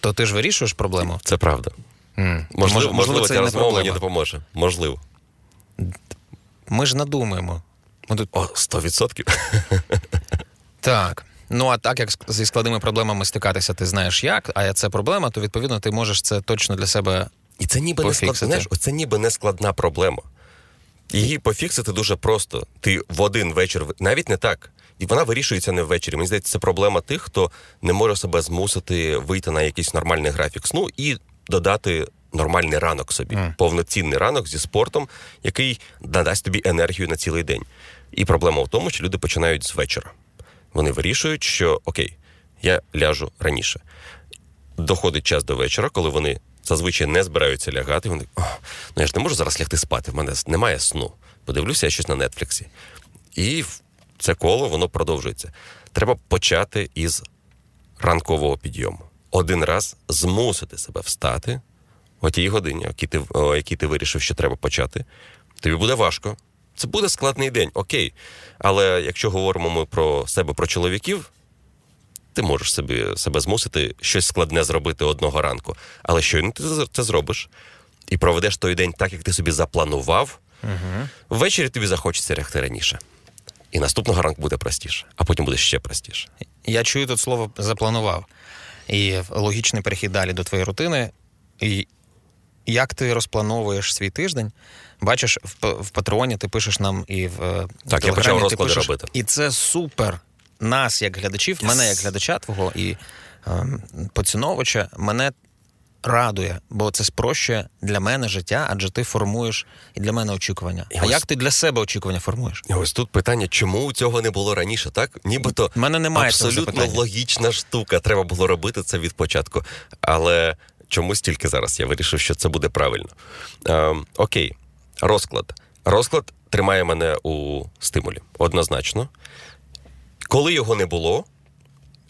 то ти ж вирішуєш проблему. Це правда. М. Можливо, можливо, це ця розмова мені допоможе. Можливо. Ми ж надумаємо. Ми тут... О, 100%. Так. Ну а так як зі складними проблемами стикатися, ти знаєш як, а це проблема, то відповідно ти можеш це точно для себе. І це ніби не складна, знаєш, оце ніби не складна проблема. Її пофіксити дуже просто. Ти в один вечір, навіть не так. І вона вирішується не ввечері. Мені здається, це проблема тих, хто не може себе змусити вийти на якийсь нормальний графік сну і додати нормальний ранок собі, Мгм. повноцінний ранок зі спортом, який надасть тобі енергію на цілий день. І проблема в тому, що люди починають з вечора. Вони вирішують, що окей, я ляжу раніше. Доходить час до вечора, коли вони зазвичай не збираються лягати. Вони О, ну я ж не можу зараз лягти спати. В мене немає сну. Подивлюся я щось на нетфліксі. І це коло воно продовжується. Треба почати із ранкового підйому. Один раз змусити себе встати о тій годині, о якій ти, вирішив, що треба почати. Тобі буде важко. Це буде складний день, окей. Але якщо говоримо ми про себе, про чоловіків, ти можеш собі себе змусити щось складне зробити одного ранку. Але щойно ти це- зробиш і проведеш той день так, як ти собі запланував, Угу. ввечері тобі захочеться лягти раніше. І наступного ранку буде простіше, а потім буде ще простіше. Я чую тут слово запланував. І логічний перехід далі до твоєї рутини. І як ти розплановуєш свій тиждень? Бачиш, в, в Патреоні ти пишеш нам і в е, Так, я почав ти розклади пишеш, робити. І це супер. Нас, як глядачів, Yes. мене як глядача твого і ем, поціновувача, мене радує, бо це спрощує для мене життя, адже ти формуєш і для мене очікування. І а ось- як ти для себе очікування формуєш? І ось тут питання, чому цього не було раніше, так? Нібито мене немає абсолютно логічна штука. Треба було робити це від початку. Але чомусь тільки зараз я вирішив, що це буде правильно. Ем, окей, розклад. Розклад тримає мене у стимулі, однозначно. Коли його не було,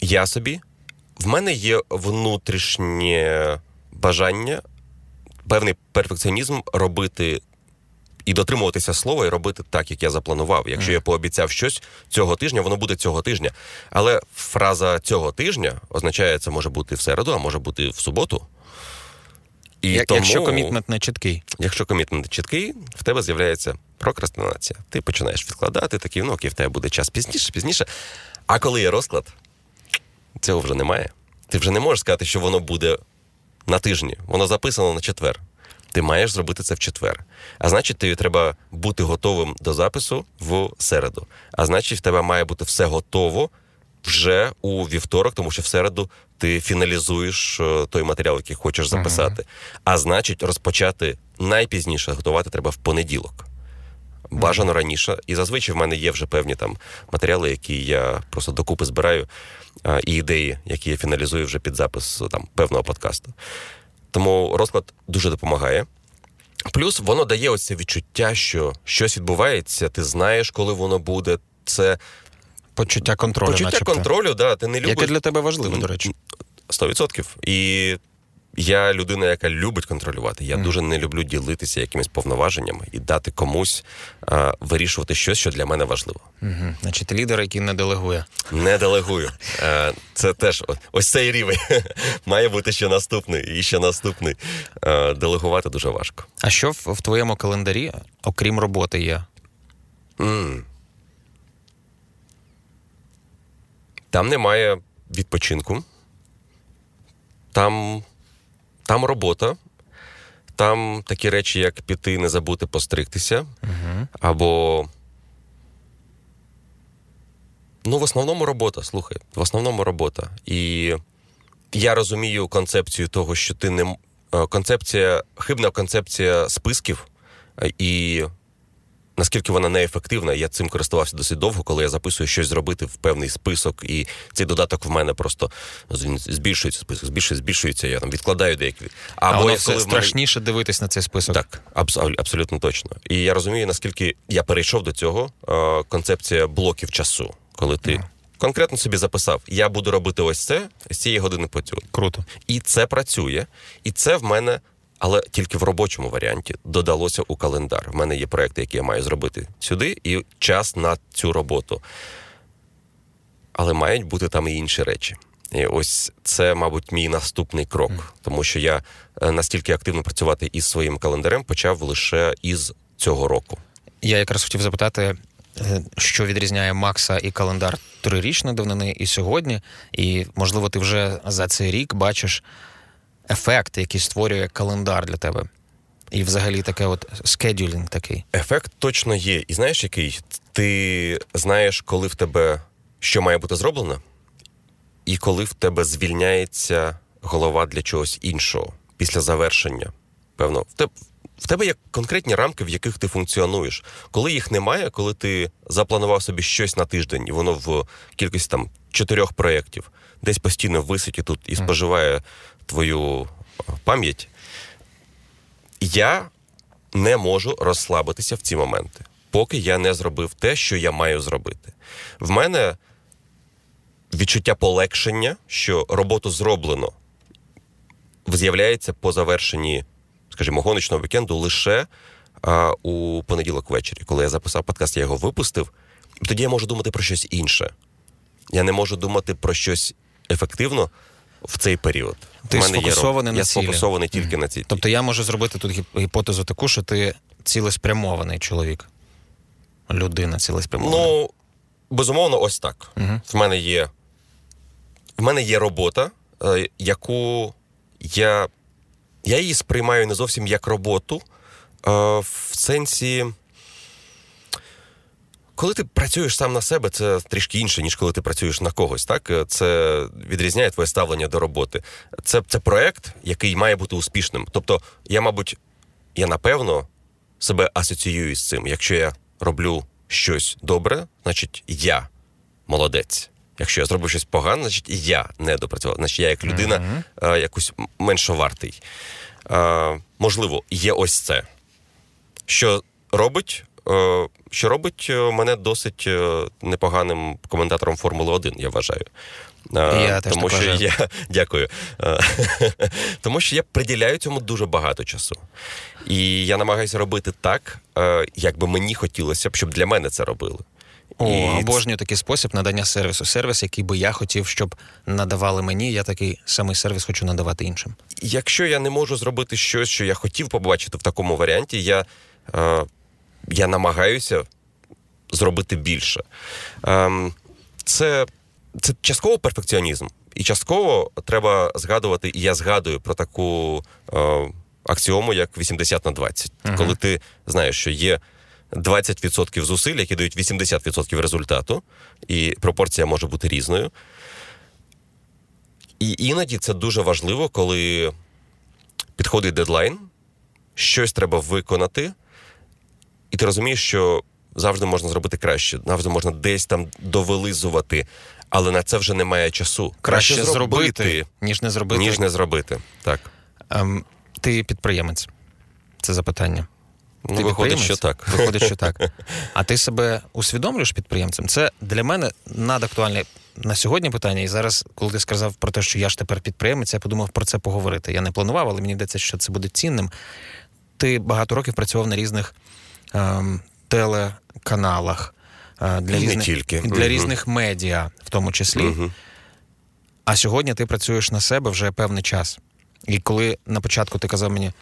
я собі. В мене є внутрішнє бажання, певний перфекціонізм робити і дотримуватися слова і робити так, як я запланував. Якщо я пообіцяв щось цього тижня, воно буде цього тижня. Але фраза цього тижня означає, це може бути в середу, а може бути в суботу. І Як, тому, Якщо комітмент не чіткий. якщо комітмент чіткий, в тебе з'являється прокрастинація. Ти починаєш відкладати, такий, ну окей, в тебе буде час пізніше, пізніше. А коли є розклад, цього вже немає. Ти вже не можеш сказати, що воно буде на тижні. Воно записано на четвер. Ти маєш зробити це в четвер. А значить, тобі треба бути готовим до запису в середу. А значить, в тебе має бути все готово вже у вівторок, тому що в середу ти фіналізуєш е, той матеріал, який хочеш записати. А значить, розпочати найпізніше готувати треба в понеділок. Бажано раніше. І зазвичай в мене є вже певні там матеріали, які я просто докупи збираю, і ідеї, які я фіналізую вже під запис там певного подкасту. Тому розклад дуже допомагає. Плюс воно дає ось це відчуття, що щось відбувається, ти знаєш, коли воно буде. Це Почуття контролю. почуття начебто. контролю, да, ти не любиш. Яке для тебе важливо, до речі. 100%. І я людина, яка любить контролювати. Я Мгм. дуже не люблю ділитися якимись повноваженнями і дати комусь а, вирішувати щось, що для мене важливо. Угу. Значить, лідер, який не делегує. Не делегую. Е, Це теж ось цей рівень. Має бути ще наступний і ще наступний. Е, Делегувати дуже важко. А що в, в твоєму календарі, окрім роботи, є? М. Там немає відпочинку. Там, там робота, там такі речі, як піти, не забути постригтися, угу. або. Ну, в основному робота, слухай, в основному робота. І я розумію концепцію того, що ти не е, концепція, хибна концепція списків е, і наскільки вона неефективна, я цим користувався досить довго, коли я записую щось зробити в певний список, і цей додаток в мене просто збільшується список, збільшується, збільшується. Я там відкладаю деякі. Або а воно все страшніше мене... дивитись на цей список. Так, абс- абсолютно точно. І я розумію, наскільки я перейшов до цього е, концепція блоків часу, коли ти. Mm. Конкретно собі записав, я буду робити ось це з цієї години по цю. Круто. І це працює. І це в мене але тільки в робочому варіанті додалося у календар. В мене є проекти, які я маю зробити сюди, і час на цю роботу. Але мають бути там і інші речі. І ось це, мабуть, мій наступний крок, тому що я е, настільки активно працювати із своїм календарем почав лише із цього року. Я якраз хотів запитати, е, що відрізняє Макса і календар трирічної давнини і сьогодні, і можливо, ти вже за цей рік бачиш ефект, який створює календар для тебе. І взагалі таке от скедюлінг такий. Ефект точно є. І знаєш, який? Ти знаєш, коли в тебе що має бути зроблено, і коли в тебе звільняється голова для чогось іншого після завершення. Певно, в тебе. В тебе є конкретні рамки, в яких ти функціонуєш. Коли їх немає, коли ти запланував собі щось на тиждень, і воно в кількості там чотирьох проєктів, десь постійно висить і тут і споживає твою пам'ять, я не можу розслабитися в ці моменти, поки я не зробив те, що я маю зробити. В мене відчуття полегшення, що роботу зроблено, з'являється по завершенні, скажімо, гоночного вікенду лише а, у понеділок ввечері. Коли я записав подкаст, я його випустив, тоді я можу думати про щось інше. Я не можу думати про щось ефективно в цей період. Ти сфокусований на я сфокусований тільки на цій. Тобто я можу зробити тут гіпотезу таку, що ти цілеспрямований чоловік. Людина цілеспрямована. Ну, безумовно, ось так. Mm-hmm. В мене є в мене є робота, е, яку я я її сприймаю не зовсім як роботу, е, в сенсі. Коли ти працюєш сам на себе, це трішки інше, ніж коли ти працюєш на когось. Так це відрізняє твоє ставлення до роботи. Це це проект, який має бути успішним. Тобто, я, мабуть, я напевно себе асоціюю з цим. Якщо я роблю щось добре, значить я молодець. Якщо я зроблю щось погане, значить я не допрацював. Значить, я як людина mm-hmm. а, якось меншовартий. А, Можливо, є ось це, що робить. Е, що робить е, мене досить е, непоганим коментатором Формули 1, я вважаю. Я Тому теж що я дякую. Тому що я приділяю цьому дуже багато часу. І я намагаюся робити так, як би мені хотілося б, щоб для мене це робили. О, і... обожнюю такий спосіб надання сервісу. Сервіс, який би я хотів, щоб надавали мені. Я такий самий сервіс хочу надавати іншим. Якщо я не можу зробити щось, що я хотів побачити в такому варіанті, я я намагаюся зробити більше. Ем, це, Це частково перфекціонізм. І частково треба згадувати, і я згадую про таку е, аксіому, як 80 на 20. uh Коли ти знаєш, що є 20% зусиль, які дають 80% результату, і пропорція може бути різною. І іноді це дуже важливо, коли підходить дедлайн, щось треба виконати. І ти розумієш, що завжди можна зробити краще, завжди можна десь там довилизувати, але на це вже немає часу. Краще, краще зробити, зробити, ніж не зробити. Ніж не зробити. Так. Ем, Ти підприємець. Це запитання. Ну, Ти Виходить, що так. Виходить, що так. А ти себе усвідомлюєш підприємцем? Це для мене надактуальне на сьогодні питання. І зараз, коли ти сказав про те, що я ж тепер підприємець, я подумав про це поговорити. Я не планував, але мені здається, що це буде цінним. Ти багато років працював на різних телеканалах, е, для різних тільки. для угу. різних медіа, в тому числі. Угу. А сьогодні ти працюєш на себе вже певний час. І коли на початку ти казав мені,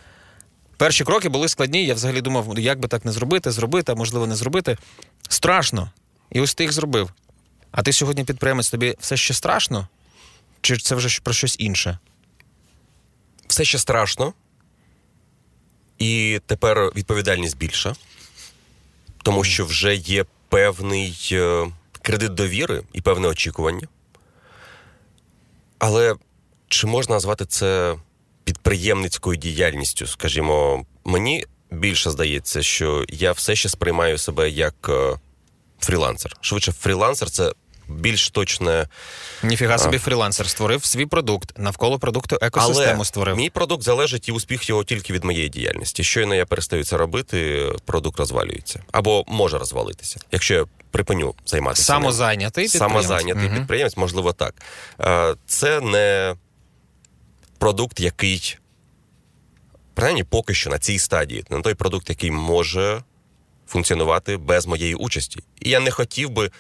перші кроки були складні, я взагалі думав, як би так не зробити, зробити, а можливо, не зробити. Страшно. І ось ти їх зробив. А ти сьогодні підприємець, тобі все ще страшно? Чи це вже про щось інше? Все ще страшно. І тепер відповідальність більша тому що вже є певний е, кредит довіри і певне очікування. Але чи можна назвати це підприємницькою діяльністю? Скажімо, мені більше здається, що я все ще сприймаю себе як е, фрілансер. Швидше, фрілансер це більш точне. Ніфіга собі фрілансер створив свій продукт, навколо продукту екосистему Але створив. Мій продукт залежить і успіх його тільки від моєї діяльності. Щойно я перестаю це робити, продукт розвалюється або може розвалитися, якщо я припиню займатися. Самозайнятий підприємець. Самозайнятий Мгм. підприємець, можливо, так. Е, Це не продукт, який, принаймні, поки що на цій стадії, не той продукт, який може функціонувати без моєї участі. І я не хотів би.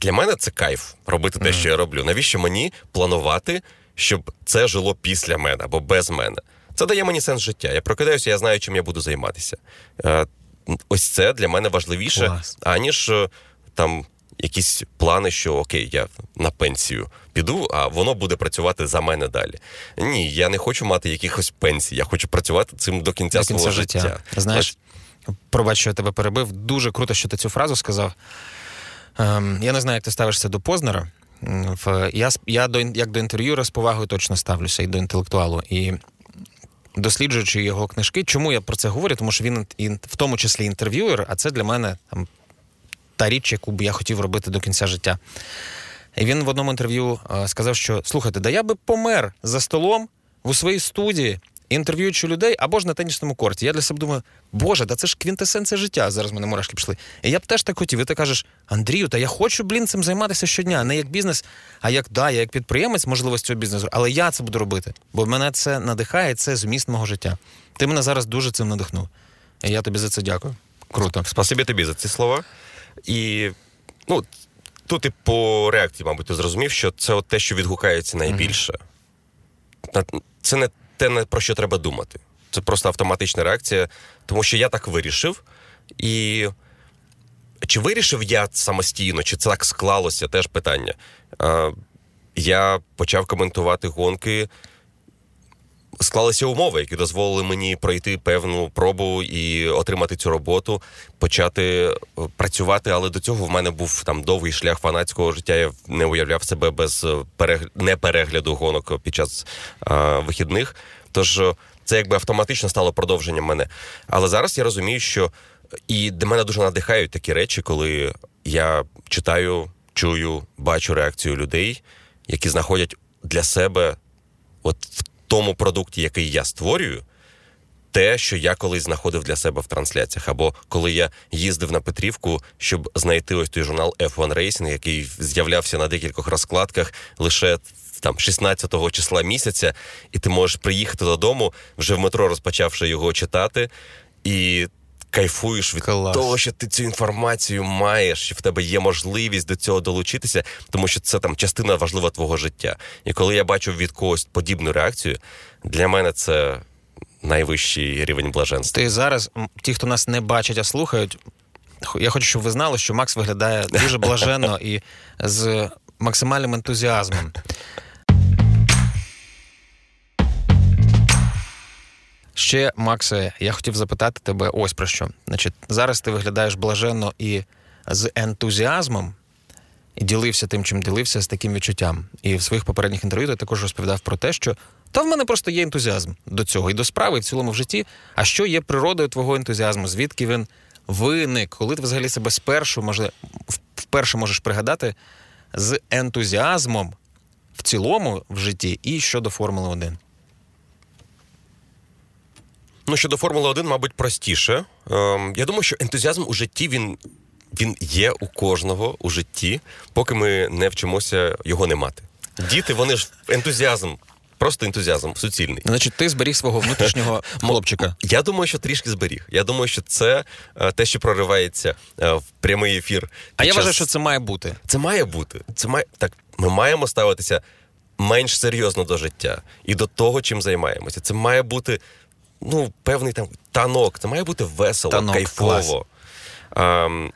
Для мене це кайф робити те, що я роблю. Навіщо мені планувати, щоб це жило після мене або без мене? Це дає мені сенс життя. Я прокидаюся, я знаю, чим я буду займатися. Е, Ось це для мене важливіше, Клас. аніж е, там якісь плани, що окей, я на пенсію піду, а воно буде працювати за мене далі. Ні, я не хочу мати якихось пенсій. Я хочу працювати цим до кінця, До кінця свого життя. життя. Знаєш, пробач, що я тебе перебив. Дуже круто, що ти цю фразу сказав. Ем, я не знаю, як ти ставишся до Познера. Я, я до, як до інтерв'юера з повагою точно ставлюся і до інтелектуалу. І досліджуючи його книжки, чому я про це говорю? Тому що він в тому числі інтерв'юер, а це для мене там, та річ, яку б я хотів робити до кінця життя. І він в одному інтерв'ю е, сказав, що слухайте, да я би помер за столом у своїй студії, інтерв'юючи людей або ж на тенісному корті. Я для себе думаю, боже, да це ж квінтесенція життя. Зараз мене мурашки пішли. І я б теж так хотів. І ти кажеш, Андрію, та я хочу, блін, цим займатися щодня, не як бізнес, а як да, я як підприємець, можливо, з цього бізнесу, але я це буду робити. Бо мене це надихає, це зміст мого життя. Ти мене зараз дуже цим надихнув. І я тобі за це дякую. Круто. Спасибі тобі за ці слова. І ну, тут і по реакції, мабуть, ти зрозумів, що це от те, що відгукається найбільше. На- Це не те, не про що треба думати. Це просто автоматична реакція, тому що я так вирішив. І чи вирішив я самостійно, чи це так склалося, теж питання. Я почав коментувати гонки склалися умови, які дозволили мені пройти певну пробу і отримати цю роботу, почати е, працювати. Але до цього в мене був там довгий шлях фанатського життя. Я не уявляв себе без е, перег... неперегляду гонок під час а, вихідних. Тож е, це якби автоматично стало продовженням мене. Але зараз я розумію, що і мене дуже надихають такі речі, коли я читаю, чую, бачу реакцію людей, які знаходять для себе от тому продукті, який я створюю, те, що я колись знаходив для себе в трансляціях. Або коли я їздив на Петрівку, щоб знайти ось той журнал F1 Racing, який з'являвся на декількох розкладках лише там 16 числа місяця, і ти можеш приїхати додому, вже в метро розпочавши його читати, і кайфуєш від Клас. того, що ти цю інформацію маєш, що в тебе є можливість до цього долучитися, тому що це там частина важлива твого життя. І коли я бачу від когось подібну реакцію, для мене це найвищий рівень блаженства. Ти зараз, ті, хто нас не бачать, а слухають, я хочу, щоб ви знали, що Макс виглядає дуже блаженно і з максимальним ентузіазмом. Ще, Максе, я хотів запитати тебе ось про що. Значить, зараз ти виглядаєш блаженно і з ентузіазмом, і ділився тим, чим ділився, з таким відчуттям. І в своїх попередніх інтерв'ю ти також розповідав про те, що та в мене просто є ентузіазм до цього і до справи, і в цілому в житті. А що є природою твого ентузіазму? Звідки він виник? Коли ти взагалі себе спершу, може, вперше можеш пригадати з ентузіазмом в цілому в житті і щодо Формули 1? Ну, щодо Формули 1, мабуть, простіше. Ем, я думаю, що ентузіазм у житті він, він є у кожного у житті, поки ми не вчимося його не мати. Діти, вони ж ентузіазм, просто ентузіазм, суцільний. Значить, ти зберіг свого внутрішнього хлопчика. Я думаю, що трішки зберіг. Я думаю, що це е, те, що проривається е, в прямий ефір. А під я час- вважаю, що це має бути. це має бути. Це має так. Ми маємо ставитися менш серйозно до життя і до того, чим займаємося. Це має бути ну певний там танок. Це має бути весело, Танок, кайфово. Ем,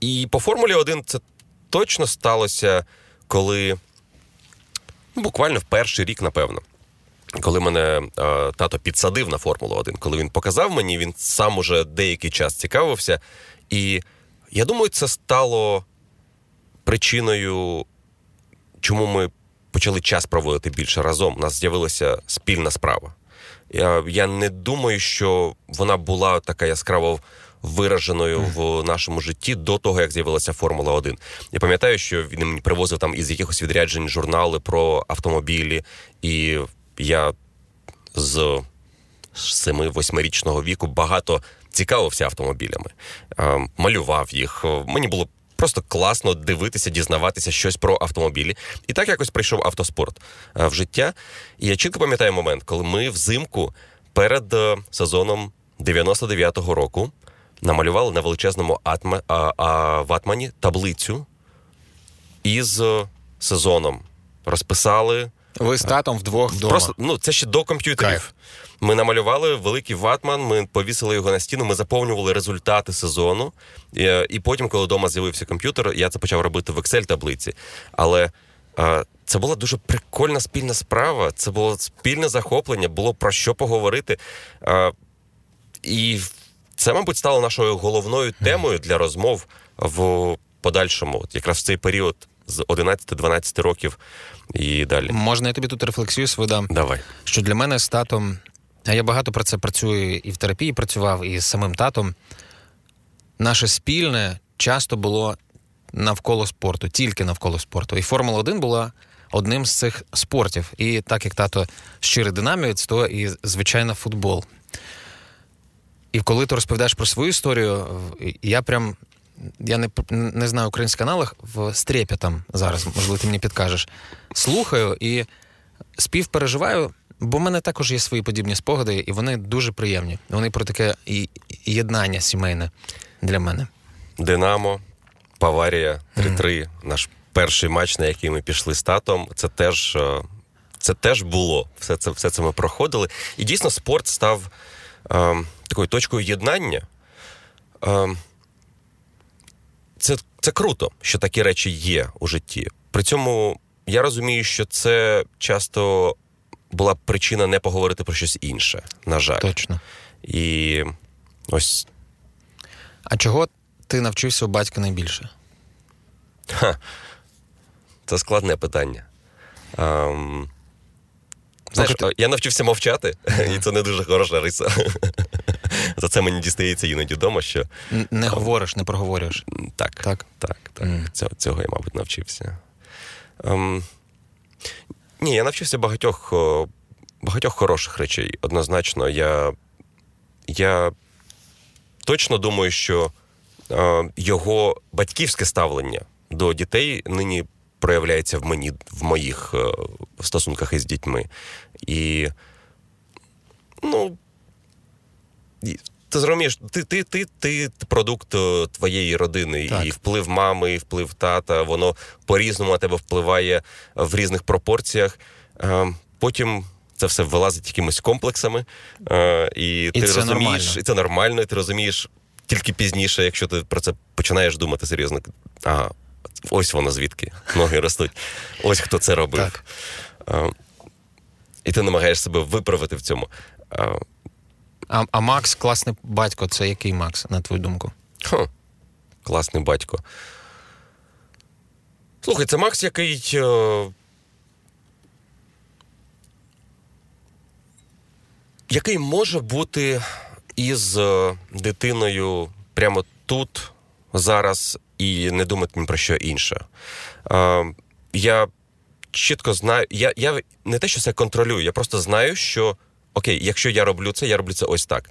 і по Формулі 1 це точно сталося, коли ну, буквально в перший рік, напевно. Коли мене е, тато підсадив на Формулу 1, коли він показав мені, він сам уже деякий час цікавився. І я думаю, це стало причиною, чому ми почали час проводити більше разом, у нас з'явилася спільна справа. Я, Я не думаю, що вона була така яскраво вираженою в нашому житті до того, як з'явилася Формула 1 Я пам'ятаю, що він мені привозив там із якихось відряджень журнали про автомобілі, і я з 7-8-річного віку багато цікавився автомобілями, малював їх. Мені було просто класно дивитися, дізнаватися щось про автомобілі. І так якось прийшов автоспорт в життя. І я чітко пам'ятаю момент, коли ми взимку перед е, сезоном 99-го року намалювали на величезному атма, а, а, ватмані таблицю із е, сезоном. Розписали. Ви з татом вдвох вдома. Просто ну це ще до комп'ютерів. Кайф. Ми намалювали великий ватман, ми повісили його на стіну, ми заповнювали результати сезону. І, і потім, коли вдома з'явився комп'ютер, я це почав робити в Excel-таблиці. Але а, це була дуже прикольна спільна справа. Це було спільне захоплення, було про що поговорити. А, І це, мабуть, стало нашою головною темою для розмов в подальшому, От якраз в цей період з 11-12 років і далі. Можна я тобі тут рефлексію свою дам? Давай. Що для мене з татом, а я багато про це працюю і в терапії працював, і з самим татом. Наше спільне часто було навколо спорту, тільки навколо спорту. І Формула 1 була одним з цих спортів. І так як тато щирий динамівець, то і звичайно футбол. І коли ти розповідаєш про свою історію, я прям я не не знаю українських каналах в стрепі там зараз, можливо, ти мені підкажеш. Слухаю і співпереживаю, бо в мене також є свої подібні спогади, і вони дуже приємні. Вони про таке єднання сімейне для мене. Динамо, Баварія, 3-3. Mm-hmm. Наш перший матч, на який ми пішли з татом, це теж е, це теж було. Все це все це ми проходили. І дійсно спорт став е, такою точкою єднання. Е, це, Це круто, що такі речі є у житті. При цьому я розумію, що це часто була причина не поговорити про щось інше. На жаль. Точно. І ось. А чого ти навчився у батька найбільше? Ха. Це складне питання. Ем... Знаєш, ти... я навчився мовчати, і це не дуже хороша риса. За це мені дістається іноді вдома, що. Не говориш, не проговорюєш. Так. Так. так, так. Mm. Цього, цього я, мабуть, навчився. Ем... Ні, я навчився багатьох багатьох хороших речей. Однозначно, я я точно думаю, що е, його батьківське ставлення до дітей нині проявляється в мені в моїх е, стосунках із дітьми. І ну. Ти зрозумієш, ти ти, ти, ти продукт е, твоєї родини, так. і вплив мами, і вплив тата, воно по-різному на тебе впливає в різних пропорціях. Е, потім це все вилазить якимись комплексами, і, і ти це розумієш, нормально. і це нормально, і ти розумієш тільки пізніше, якщо ти про це починаєш думати серйозно. Ага, ось воно звідки ноги ростуть. Ось хто це робив. Так. І ти намагаєш себе виправити в цьому. А а Макс, класний батько, це який Макс, на твою думку? Ха, Класний батько. Слухай, це Макс, який. Е... Який може бути із е, дитиною прямо тут, зараз, і не думати ні про що інше. Е, я чітко знаю, я я не те, що це контролюю, я просто знаю, що окей, якщо я роблю це, я роблю це ось так.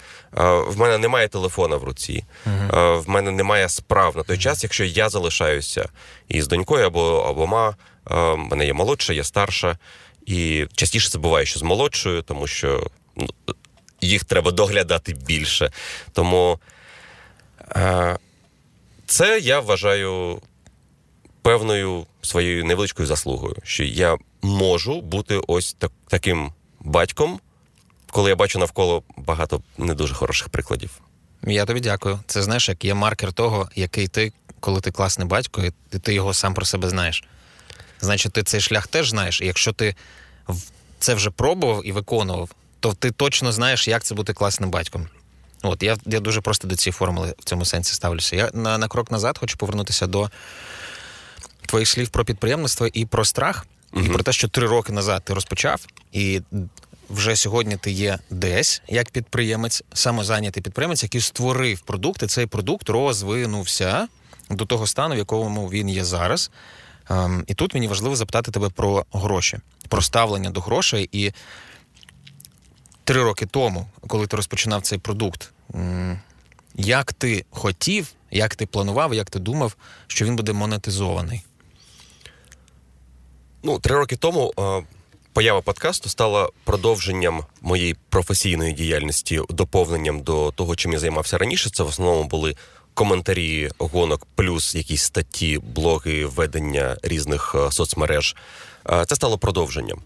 В мене немає телефона в руці, в мене немає справ на той час, якщо я залишаюся із донькою або обома. В мене є молодша, є старша. І частіше це буває, що з молодшою, тому що ну, їх треба доглядати більше. Тому це я вважаю певною своєю невеличкою заслугою, що я можу бути ось так, таким батьком, коли я бачу навколо багато не дуже хороших прикладів. Я тобі дякую. Це знаєш, як є маркер того, який ти, коли ти класний батько, і ти його сам про себе знаєш. Значить, ти цей шлях теж знаєш. І якщо ти це вже пробував і виконував, то ти точно знаєш, як це бути класним батьком. От я я дуже просто до цієї формули в цьому сенсі ставлюся. Я на, на крок назад хочу повернутися до твоїх слів про підприємництво і про страх, угу. і про те, що три роки назад ти розпочав, і вже сьогодні ти є десь як підприємець, самозайнятий підприємець, який створив продукт, і цей продукт розвинувся до того стану, в якому він є зараз. Ем, і тут мені важливо запитати тебе про гроші, про ставлення до грошей. І три роки тому, коли ти розпочинав цей продукт, як ти хотів, як ти планував, як ти думав, що він буде монетизований? Ну, три роки тому е, поява подкасту стала продовженням моєї професійної діяльності, доповненням до того, чим я займався раніше. Це в основному були коментарі гонок, плюс якісь статті, блоги, ведення різних е, соцмереж. Е, це стало продовженням.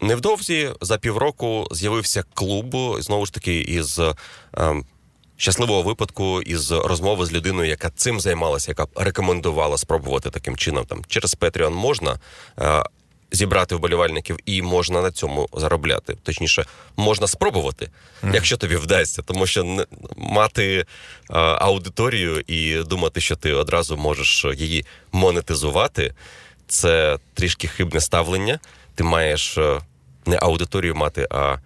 Невдовзі за півроку з'явився клуб знову ж таки із ем, щасливого випадку із розмови з людиною, яка цим займалася, яка рекомендувала спробувати таким чином. Там через Patreon можна е, зібрати вболівальників і можна на цьому заробляти. Точніше, можна спробувати, mm. якщо тобі вдасться, тому що мати е, аудиторію і думати, що ти одразу можеш її монетизувати, це трішки хибне ставлення. Ти маєш е, не аудиторію мати, а.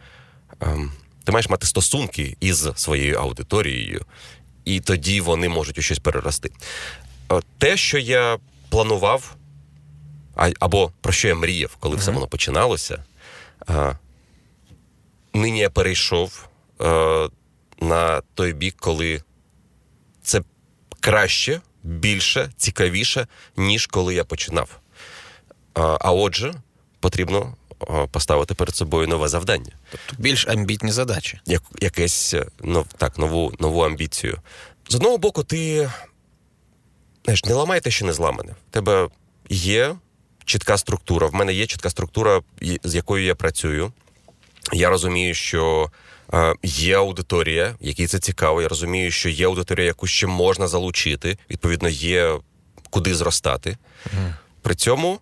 Е, ти маєш мати стосунки із своєю аудиторією, і тоді вони можуть у щось перерости. Е, те, що я планував, або про що я мріяв, коли mm-hmm. все воно починалося, е, нині я перейшов е, на той бік, коли це краще, більше, цікавіше, ніж коли я починав. А отже, потрібно поставити перед собою нове завдання. Тобто більш амбітні задачі. Як, Якесь ну, так, нову нову амбіцію. З одного боку, ти знаєш, не ламай те, що не зламане. В тебе є чітка структура. В мене є чітка структура, з якою я працюю. Я розумію, що е, є аудиторія, якій це цікаво. Я розумію, що є аудиторія, яку ще можна залучити. Відповідно, є куди зростати. Mm. При цьому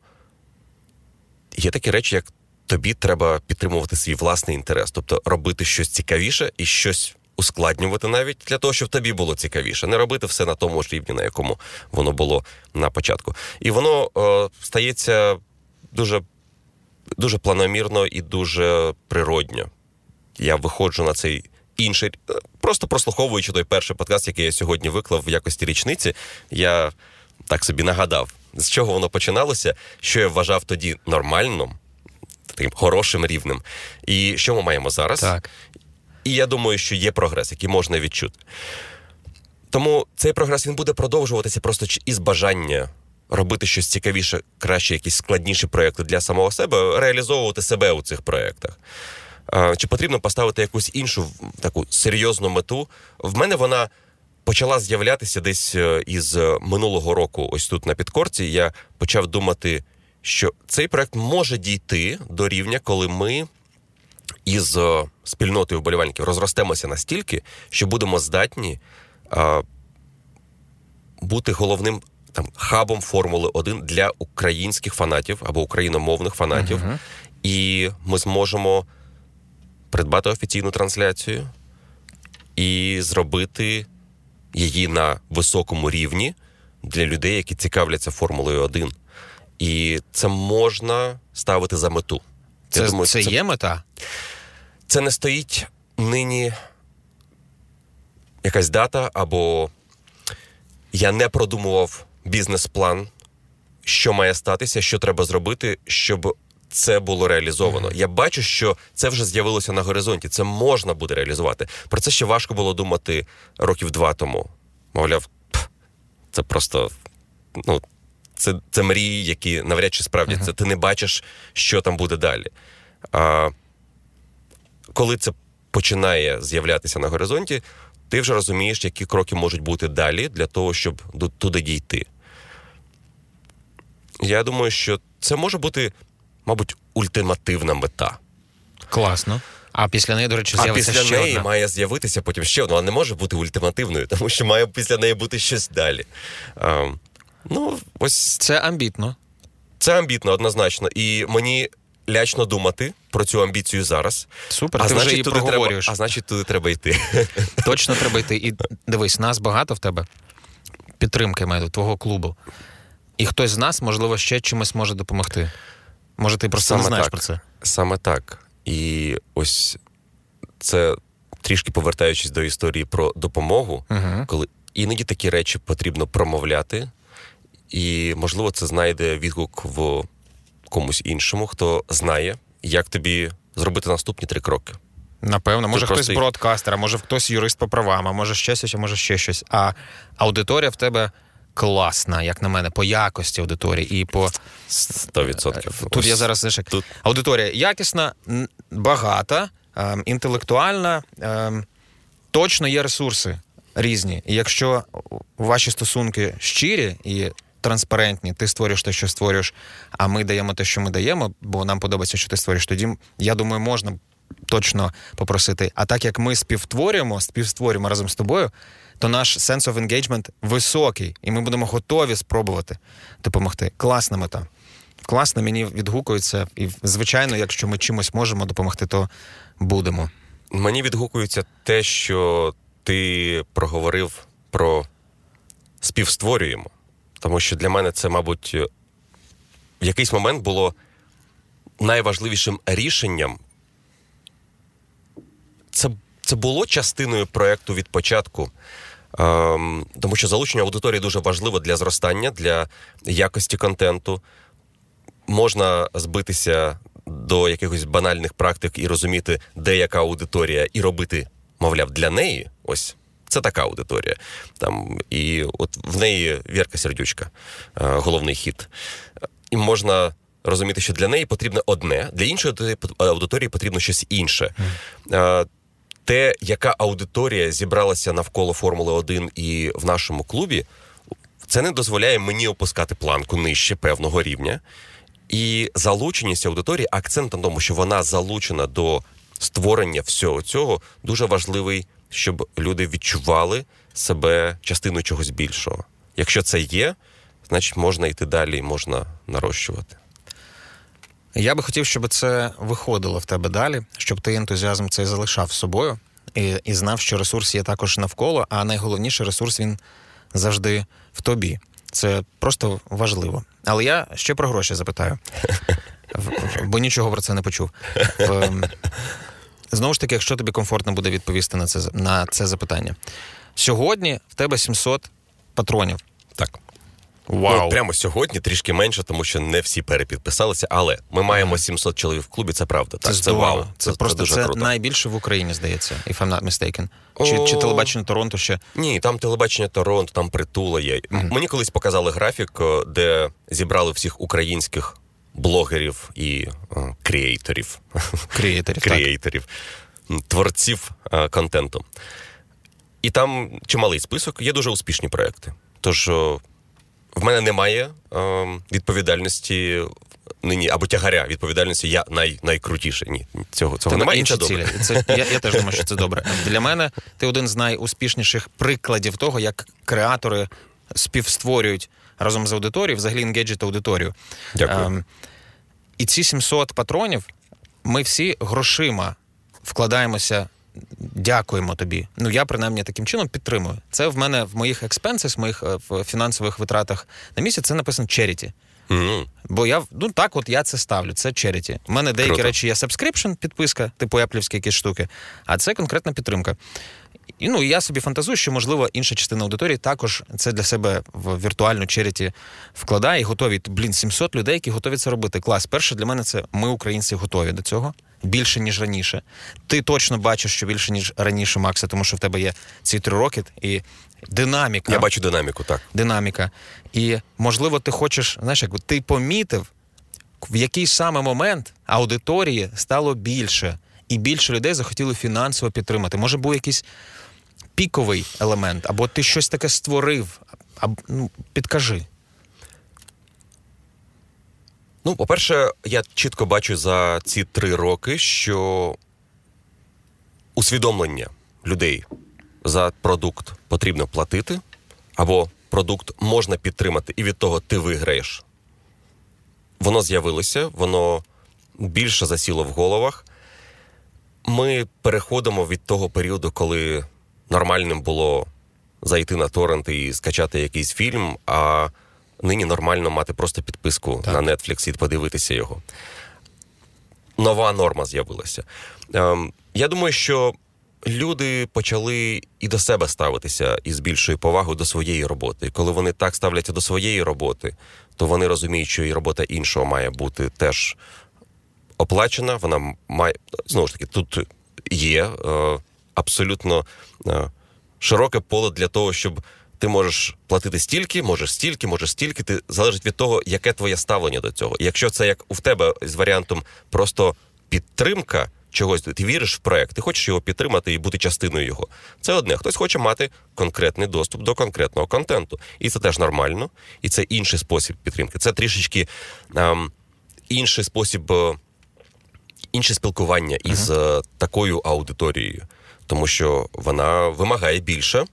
є такі речі, як тобі треба підтримувати свій власний інтерес, тобто робити щось цікавіше і щось ускладнювати навіть для того, щоб тобі було цікавіше, не робити все на тому ж рівні, на якому воно було на початку. І воно е, стається дуже, дуже планомірно і дуже природньо. Я виходжу на цей. Інший, е, просто прослуховуючи той перший подкаст, який я сьогодні виклав в якості річниці, я так собі нагадав, з чого воно починалося, що я вважав тоді нормальним, таким хорошим рівнем. І що ми маємо зараз? Так. І я думаю, що є прогрес, який можна відчути. Тому цей прогрес він буде продовжуватися просто із бажання робити щось цікавіше, краще, якісь складніші проекти для самого себе, реалізовувати себе у цих проєктах. Чи потрібно поставити якусь іншу таку серйозну мету? В мене вона почала з'являтися десь е, із минулого року. Ось тут на підкорці. Я почав думати, що цей проект може дійти до рівня, коли ми із е, спільнотою вболівальників розростемося настільки, що будемо здатні а, бути головним там хабом Формули 1 для українських фанатів або україномовних фанатів, uh-huh. і ми зможемо придбати офіційну трансляцію і зробити її на високому рівні для людей, які цікавляться Формулою 1. І це можна ставити за мету. Це, думаю, це, це є мета? Це не стоїть нині якась дата, або я не продумував бізнес-план, що має статися, що треба зробити, щоб це було реалізовано. Я бачу, що це вже з'явилося на горизонті. Це можна буде реалізувати. Про це ще важко було думати років два тому. Мовляв, це просто ну, це це мрії, які навряд чи справдяться. Uh-huh. Ти не бачиш, що там буде далі. А коли це починає з'являтися на горизонті, ти вже розумієш, які кроки можуть бути далі для того, щоб туди дійти. Я думаю, що це може бути, мабуть, ультимативна мета. Класно. А після неї, до речі, з'явиться а після неї одна. має з'явитися потім ще одна. Вона не може бути ультимативною, тому що має після неї бути щось далі. А, Ну, ось це амбітно. Це амбітно, однозначно. І мені лячно думати про цю амбіцію зараз. Супер, а ти значить, вже туди треба, а значить, туди треба йти. Точно треба йти. І дивись, нас багато в тебе підтримки маю твого клубу. і хтось з нас, можливо, ще чимось може допомогти. Може, ти просто Саме не знаєш так. про це. Саме так. І ось це трішки повертаючись до історії про допомогу, Угу. коли іноді такі речі потрібно промовляти, і, можливо, це знайде відгук в комусь іншому, хто знає, як тобі зробити наступні три кроки. Напевно, може хтось просто бродкастер, а може хтось юрист по правам, а може ще щось, а може ще щось. А аудиторія в тебе класна, як на мене, по якості аудиторії і по 100%. Тут Ось я зараз знаєш, як тут аудиторія якісна, багата, ем, інтелектуальна. ем, точно є ресурси різні. І якщо ваші стосунки щирі і транспарентні, ти створюєш те, що створюєш, а ми даємо те, що ми даємо, бо нам подобається, що ти створюєш. Тоді я думаю, можна точно попросити. А так як ми співтворюємо, співстворюємо разом з тобою, то наш sense of engagement високий, і ми будемо готові спробувати допомогти. Класна мета. Класно, мені відгукується. І, звичайно, якщо ми чимось можемо допомогти, то будемо. Мені відгукується те, що ти проговорив про співстворюємо. Тому що для мене це, мабуть, в якийсь момент було найважливішим рішенням. Це, це було частиною проєкту від початку. Ем, тому що залучення аудиторії дуже важливо для зростання, для якості контенту. Можна збитися до якихось банальних практик і розуміти, де яка аудиторія, і робити, мовляв, для неї. Ось це така аудиторія. Там, і от в неї Вірка Сердючка, е, головний хіт. І можна розуміти, що для неї потрібно одне, для іншої аудиторії- аудиторії потрібно щось інше. Е, Те, яка аудиторія зібралася навколо Формули 1 і в нашому клубі, це не дозволяє мені опускати планку нижче певного рівня. І залученість аудиторії, акцент на тому, що вона залучена до створення всього цього, дуже важливий, щоб люди відчували себе частиною чогось більшого. Якщо це є, значить можна йти далі, і можна нарощувати. Я би хотів, щоб це виходило в тебе далі, щоб ти ентузіазм цей залишав з собою і, і знав, що ресурс є також навколо, а найголовніше ресурс він завжди в тобі. Це просто важливо. Але я ще про гроші запитаю, бо нічого про це не почув. Знову ж таки, якщо тобі комфортно буде відповісти на це, на це запитання. Сьогодні в тебе 700 патронів. Так. Вау! Ну, прямо сьогодні трішки менше, тому що не всі перепідписалися, але ми маємо 700 чоловік в клубі, це правда. Це так, здорово. вау. Це, просто дуже це круто. найбільше в Україні, здається, if I'm not mistaken. Чи, О. чи телебачення Торонто ще. Ні, там телебачення Торонто, там притула є. Мені колись показали графік, де зібрали всіх українських блогерів і о, креаторів. Креаторів, креаторів, творців е, контенту. І там чималий список, є дуже успішні проекти. Тож в мене немає е, відповідальності нині або тягаря відповідальності. Я най, найкрутіший. Ні, цього, цього Ти немає. інші це цілі. Це, я, я теж думаю, що це добре. Для мене ти один з найуспішніших прикладів того, як креатори співстворюють разом з аудиторією, взагалі енгейджить аудиторію. Дякую. Ем, і ці 700 патронів ми всі грошима вкладаємося. Дякуємо тобі. Ну я принаймні таким чином підтримую. Це в мене в моїх експенсах, в моїх е, в фінансових витратах на місяць це написано charity. Мгм. Бо я ну так, от я це ставлю. Це charity. У мене деякі Круто. речі є subscription, підписка, типу Apple якісь штуки, а це конкретна підтримка. І ну я собі фантазую, що можливо інша частина аудиторії також це для себе в віртуальну черіті вкладає і готові. Блін, 700 людей, які готові це робити. Клас. Перше для мене це ми, українці, готові до цього більше ніж раніше. Ти точно бачиш, що більше ніж раніше, Макса, тому що в тебе є ці три роки і динаміка Я бачу динаміку, так. динаміка. І, можливо, ти хочеш, знаєш, як ти помітив, в який саме момент аудиторії стало більше, і більше людей захотіли фінансово підтримати. Може, був якийсь піковий елемент, або ти щось таке створив. Або, ну, підкажи. Ну, по-перше, я чітко бачу за ці три роки, що усвідомлення людей за продукт потрібно платити, або продукт можна підтримати, і від того ти виграєш. Воно з'явилося, воно більше засіло в головах. Ми переходимо від того періоду, коли нормальним було зайти на торрент і скачати якийсь фільм, а нині нормально мати просто підписку Так. на Netflix і подивитися його. Нова норма з'явилася. Ем, я думаю, що люди почали і до себе ставитися із більшою повагою до своєї роботи. І коли вони так ставляться до своєї роботи, то вони розуміють, що і робота іншого має бути теж оплачена. Вона має знову ж таки, тут є е, абсолютно е, широке поле для того, щоб ти можеш платити стільки, можеш стільки, можеш стільки. Ти залежить від того, яке твоє ставлення до цього. І якщо це як у тебе з варіантом просто підтримка. Чогось ти віриш в проект, ти хочеш його підтримати і бути частиною його. Це одне. Хтось хоче мати конкретний доступ до конкретного контенту, і це теж нормально, і це інший спосіб підтримки. Це трішечки ем, інший спосіб, е, інше спілкування із е, такою аудиторією, тому що вона вимагає більше,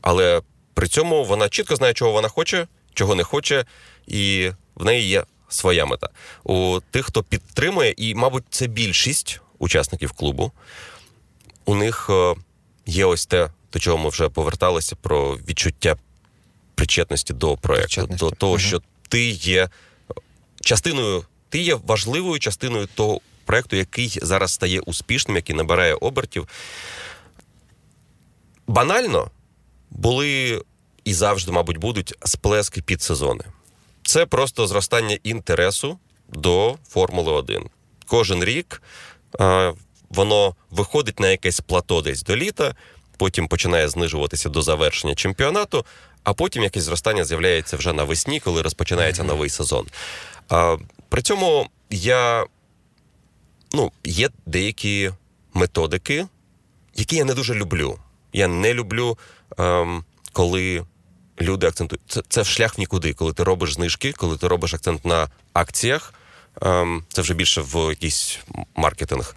але при цьому вона чітко знає, чого вона хоче, чого не хоче, і в неї є своя мета. У тих, хто підтримує, і, мабуть, це більшість учасників клубу, у них е, є ось те, до чого ми вже поверталися, про відчуття причетності до Причетності. до того, що ти є частиною, ти є важливою частиною того проекту, який зараз стає успішним, який набирає обертів. Банально були і завжди, мабуть, будуть сплески під сезони. Це просто зростання інтересу до Формули 1. Кожен рік е, воно виходить на якесь плато десь до літа, потім починає знижуватися до завершення чемпіонату, а потім якесь зростання з'являється вже навесні, коли розпочинається новий сезон. А, при цьому я ну, є деякі методики, які я не дуже люблю. Я не люблю, ем, коли люди акцентують. Це, це шлях в нікуди, коли ти робиш знижки, коли ти робиш акцент на акціях. Ем, це вже більше в якийсь маркетинг.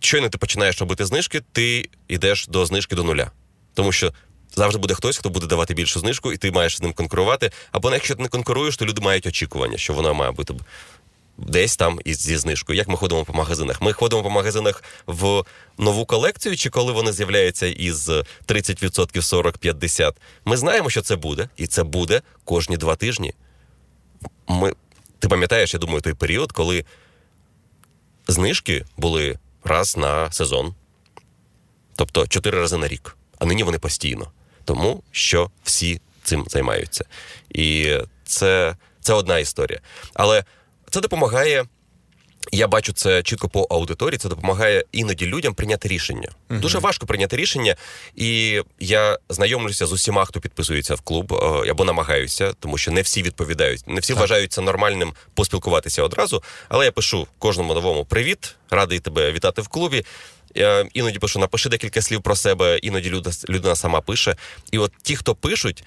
Щойно ти починаєш робити знижки, ти йдеш до знижки до нуля. Тому що завжди буде хтось, хто буде давати більшу знижку, і ти маєш з ним конкурувати. Або якщо ти не конкуруєш, то люди мають очікування, що вона має бути десь там із зі знижкою. Як ми ходимо по магазинах? Ми ходимо по магазинах в нову колекцію, чи коли вони з'являються із 30%, 40-50%? Ми знаємо, що це буде, і це буде кожні два тижні. Ми, ти пам'ятаєш, я думаю, той період, коли знижки були раз на сезон, тобто чотири рази на рік, а нині вони постійно. Тому що всі цим займаються. І це, це одна історія. Але це допомагає. Я бачу це чітко по аудиторії. Це допомагає іноді людям прийняти рішення. Мгм. Дуже важко прийняти рішення, і я знайомлюся з усіма, хто підписується в клуб, е, або намагаюся, тому що не всі відповідають. Не всі Так. вважають це нормальним поспілкуватися одразу. Але я пишу кожному новому привіт, радий тебе вітати в клубі. Я іноді пишу, напиши декілька слів про себе, іноді людина сама пише. І от ті, хто пишуть,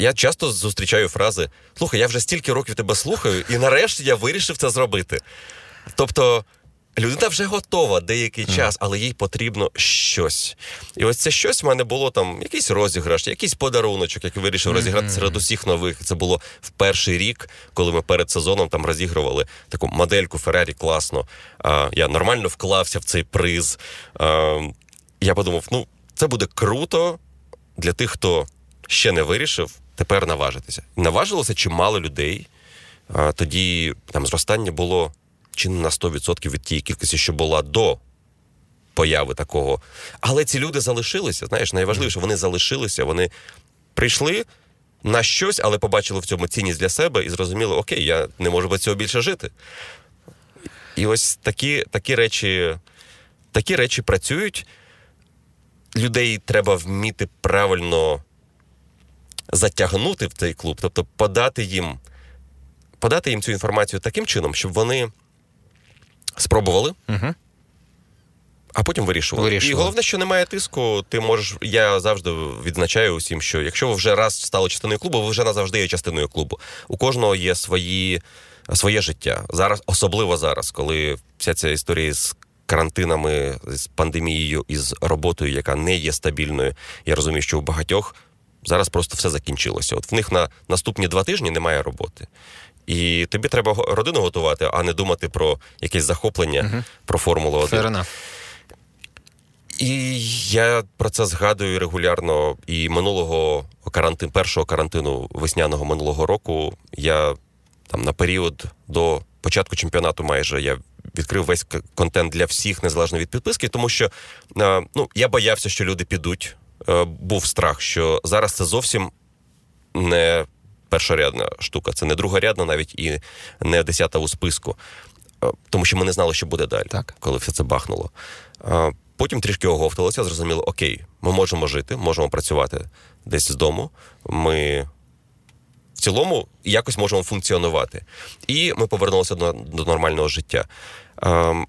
я часто зустрічаю фрази: слухай, я вже стільки років тебе слухаю, і нарешті я вирішив це зробити. Тобто. Людина вже готова деякий час, але їй потрібно щось. І ось це щось в мене було там якийсь розіграш, якийсь подаруночок, який вирішив розіграти серед усіх нових. Це було в перший рік, коли ми перед сезоном там розігрували таку модельку Феррарі класно. А, я нормально вклався в цей приз. А, я подумав, ну це буде круто для тих, хто ще не вирішив, тепер наважитися. Наважилося чимало людей. Тоді там зростання було чи не на 100% від тієї кількості, що була до появи такого. Але ці люди залишилися. Знаєш, найважливіше, вони залишилися, вони прийшли на щось, але побачили в цьому цінність для себе і зрозуміли, окей, я не можу без цього більше жити. І ось такі, такі речі, такі речі працюють. Людей треба вміти правильно затягнути в цей клуб, тобто подати їм, подати їм цю інформацію таким чином, щоб вони спробували, Угу. а потім вирішували. Вирішували. І головне, що немає тиску, ти можеш. Я завжди відзначаю усім, що якщо ви вже раз стали частиною клубу, ви вже назавжди є частиною клубу. У кожного є свої, своє життя. Зараз, особливо зараз, коли вся ця історія з карантинами, з пандемією і з роботою, яка не є стабільною. Я розумію, що у багатьох зараз просто все закінчилося. От в них на наступні два тижні немає роботи. І тобі треба родину готувати, а не думати про якесь захоплення, про Формулу 1. Fair enough. І я про це згадую регулярно. І минулого карантину, першого карантину весняного минулого року я там на період до початку чемпіонату майже я відкрив весь контент для всіх, незалежно від підписки, тому що е, ну, я боявся, що люди підуть. Е, був страх, що зараз це зовсім не першорядна штука, це не другорядна, навіть і не десята у списку. Е, тому що ми не знали, що буде далі, так. коли все це бахнуло. Потім трішки оговталося, зрозуміло, окей, ми можемо жити, можемо працювати десь з дому. Ми в цілому якось можемо функціонувати. І ми повернулися до, до нормального життя.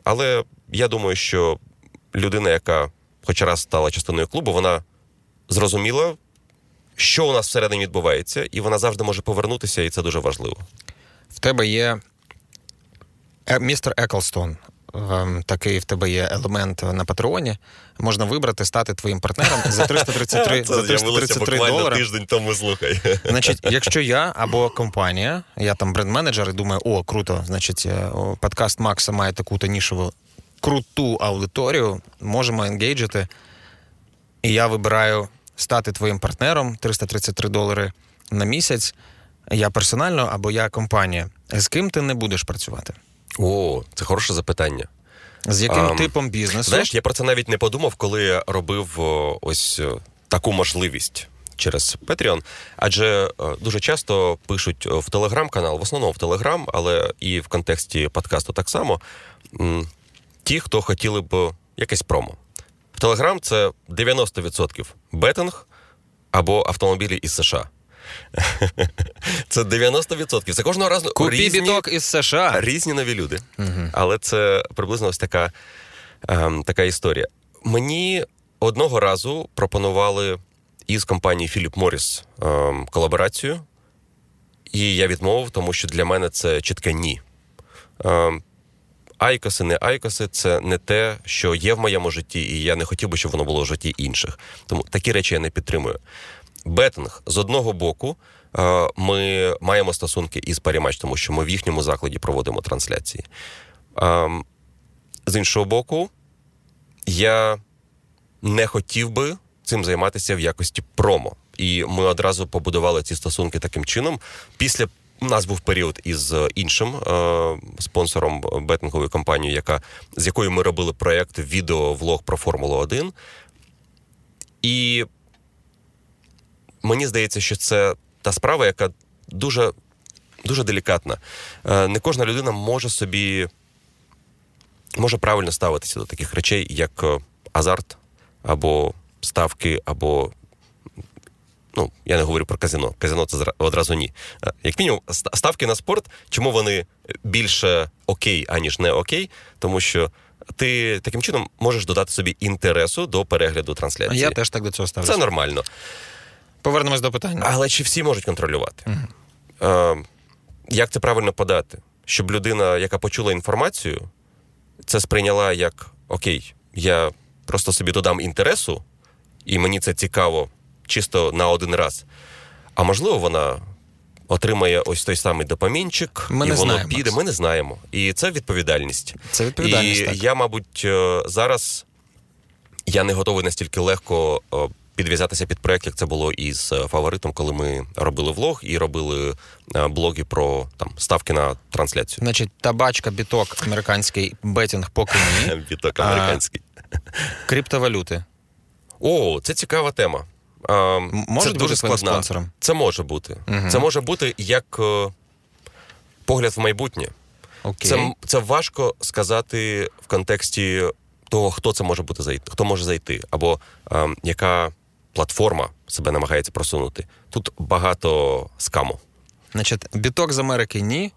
Але я думаю, що людина, яка хоч раз стала частиною клубу, вона зрозуміла, що у нас всередині відбувається, і вона завжди може повернутися, і це дуже важливо. В тебе є е, містер Еклстон. Ем, такий в тебе є елемент на патреоні. Можна вибрати, стати твоїм партнером за 333 Це за 333 долари. тиждень тому слухай. Значить, якщо я або компанія, я там бренд-менеджер і думаю, о, круто, значить, е, подкаст Макса має таку-то нішову круту аудиторію, можемо енгейджити. І я вибираю стати твоїм партнером 333 долари на місяць. Я персонально або я компанія. З ким ти не будеш працювати? О, це хороше запитання. З яким um, типом бізнесу? Знаєш, я про це навіть не подумав, коли я робив ось таку можливість через Patreon. Адже дуже часто пишуть в телеграм-канал, в основному в Телеграм, але і в контексті подкасту так само. Ті, хто хотіли б якесь промо. Телеграм це 90% бетинг або автомобілі із США. Це 90%. Це кожного разу Купі різні, біток із США. Різні нові люди. Угу. Але це приблизно ось така, ем, така історія. Мені одного разу пропонували із компанії Philip Morris ем, колаборацію, і я відмовив, тому що для мене це чітке ні. Ем, Айкоси, не айкоси це не те, що є в моєму житті, і я не хотів би, щоб воно було в житті інших. Тому такі речі я не підтримую. Бетинг з одного боку. Е, ми маємо стосунки із Парімач, тому що ми в їхньому закладі проводимо трансляції. Ем, з іншого боку, я не хотів би цим займатися в якості промо. І ми одразу побудували ці стосунки таким чином. Після у нас був період із іншим е, спонсором бетингової компанії, яка з якою ми робили проєкт відео-влог про Формулу 1. І мені здається, що це та справа, яка дуже дуже делікатна. Е, не кожна людина може собі може правильно ставитися до таких речей, як е, азарт, або ставки, або. Ну, я не говорю про казино. Казино це одразу ні. Е, як мінімум, ставки на спорт, чому вони більше окей, аніж не окей, тому що ти таким чином можеш додати собі інтересу до перегляду трансляції. А Я теж так до цього ставлюся. Це нормально. Повернемось до питання. Але чи всі можуть контролювати? Угу. Е, Як це правильно подати? Щоб людина, яка почула інформацію, це сприйняла як окей, я просто собі додам інтересу, і мені це цікаво чисто на один раз. А можливо, вона отримає ось той самий допамінчик, Ми і не воно знаємо, піде. Макс. Ми не знаємо. І це відповідальність. Це відповідальність. І так. я, мабуть, е, зараз я не готовий настільки легко е, підв'язатися під проект, як це було із е, фаворитом, коли ми робили влог і робили блоги про там ставки на трансляцію. Значить, табачка, біток, американський бетінг поки ні. Біток американський. А, криптовалюти. О, це цікава тема. Може це дуже складна. спонсором? Це може бути. Угу. Це може бути як е, погляд в майбутнє. Окей. Це це важко сказати в контексті того, хто це може бути зайти, хто може зайти, або е, яка платформа себе намагається просунути. Тут багато скаму. Значить, біток з Америки ні,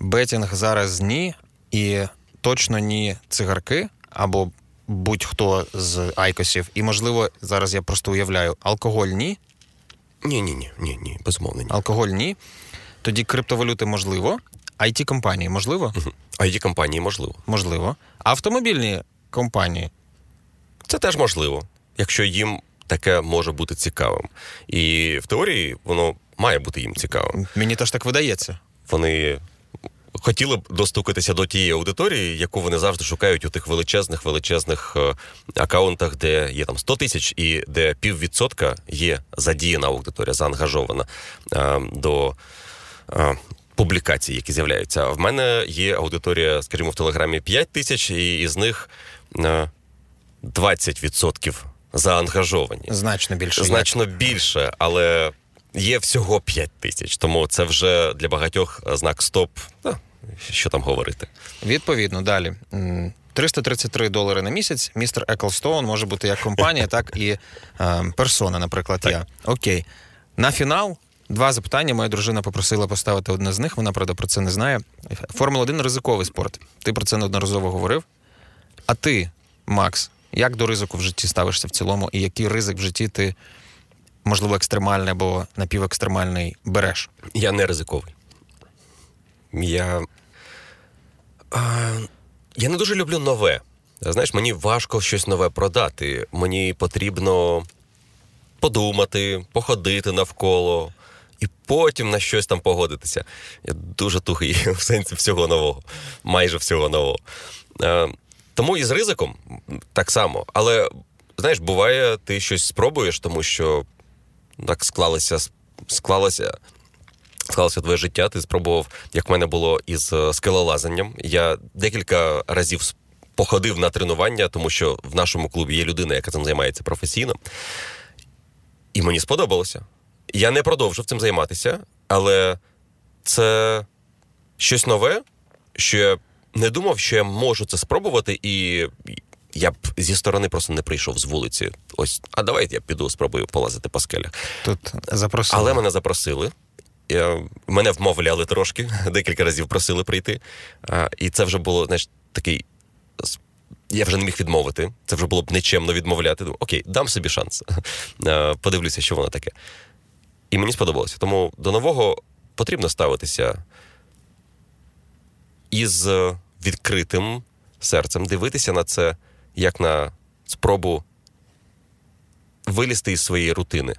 бетінг зараз ні, і точно ні цигарки або будь-хто з айкосів. І, можливо, зараз я просто уявляю, алкоголь ні. Ні, ні, ні, ні, ні, безумовно, ні. Алкоголь ні. Тоді криптовалюти можливо. it компанії можливо? Угу. it компанії можливо. Можливо. Автомобільні компанії. Це теж можливо, якщо їм таке може бути цікавим. І в теорії воно має бути їм цікавим. Мені теж так видається. Вони хотіли б достукатися до тієї аудиторії, яку вони завжди шукають у тих величезних величезних е, акаунтах, де є там 100 тисяч, і де піввідсотка є задіяна аудиторія, заангажована е, до. Е, публікацій, які з'являються. В мене є аудиторія, скажімо, в Телеграмі 5 тисяч, і із них 20% заангажовані. Значно більше. Значно більше, але є всього 5 тисяч. Тому це вже для багатьох знак стоп. Та, що там говорити? Відповідно, далі. 333 долари на місяць. Містер Еклстоун може бути як компанія, так і е, персона, наприклад, так. я. Окей. На фінал два запитання. Моя дружина попросила поставити одне з них. Вона, правда, про це не знає. Формула 1 ризиковий спорт. Ти про це неодноразово говорив. А ти, Макс, як до ризику в житті ставишся в цілому, і який ризик в житті ти, можливо, екстремальний або напівекстремальний береш? Я не ризиковий. Я я не дуже люблю нове. Знаєш, мені важко щось нове продати. Мені потрібно подумати, походити навколо і потім на щось там погодитися. Я дуже тухий в сенсі всього нового, майже всього нового. Тому і з ризиком так само. Але знаєш, буває, ти щось спробуєш, тому що так склалося, склалося. Склалося твоє життя, ти спробував, як в мене було із е, скелолазанням. Я декілька разів походив на тренування, тому що в нашому клубі є людина, яка цим займається професійно. І мені сподобалося. Я не продовжив цим займатися, але це щось нове, що я не думав, що я можу це спробувати, і я б зі сторони просто не прийшов з вулиці. Ось, а давайте я піду, спробую полазити по скелях. Тут запросили. Але мене запросили. Я, Мене вмовляли трошки, декілька разів просили прийти. І це вже було, знаєш, такий. Я вже не міг відмовити. Це вже було б нечемно відмовляти. Думаю, Окей, дам собі шанс. Подивлюся, що воно таке. І мені сподобалося. Тому до нового потрібно ставитися із відкритим серцем, дивитися на це як на спробу вилізти із своєї рутини.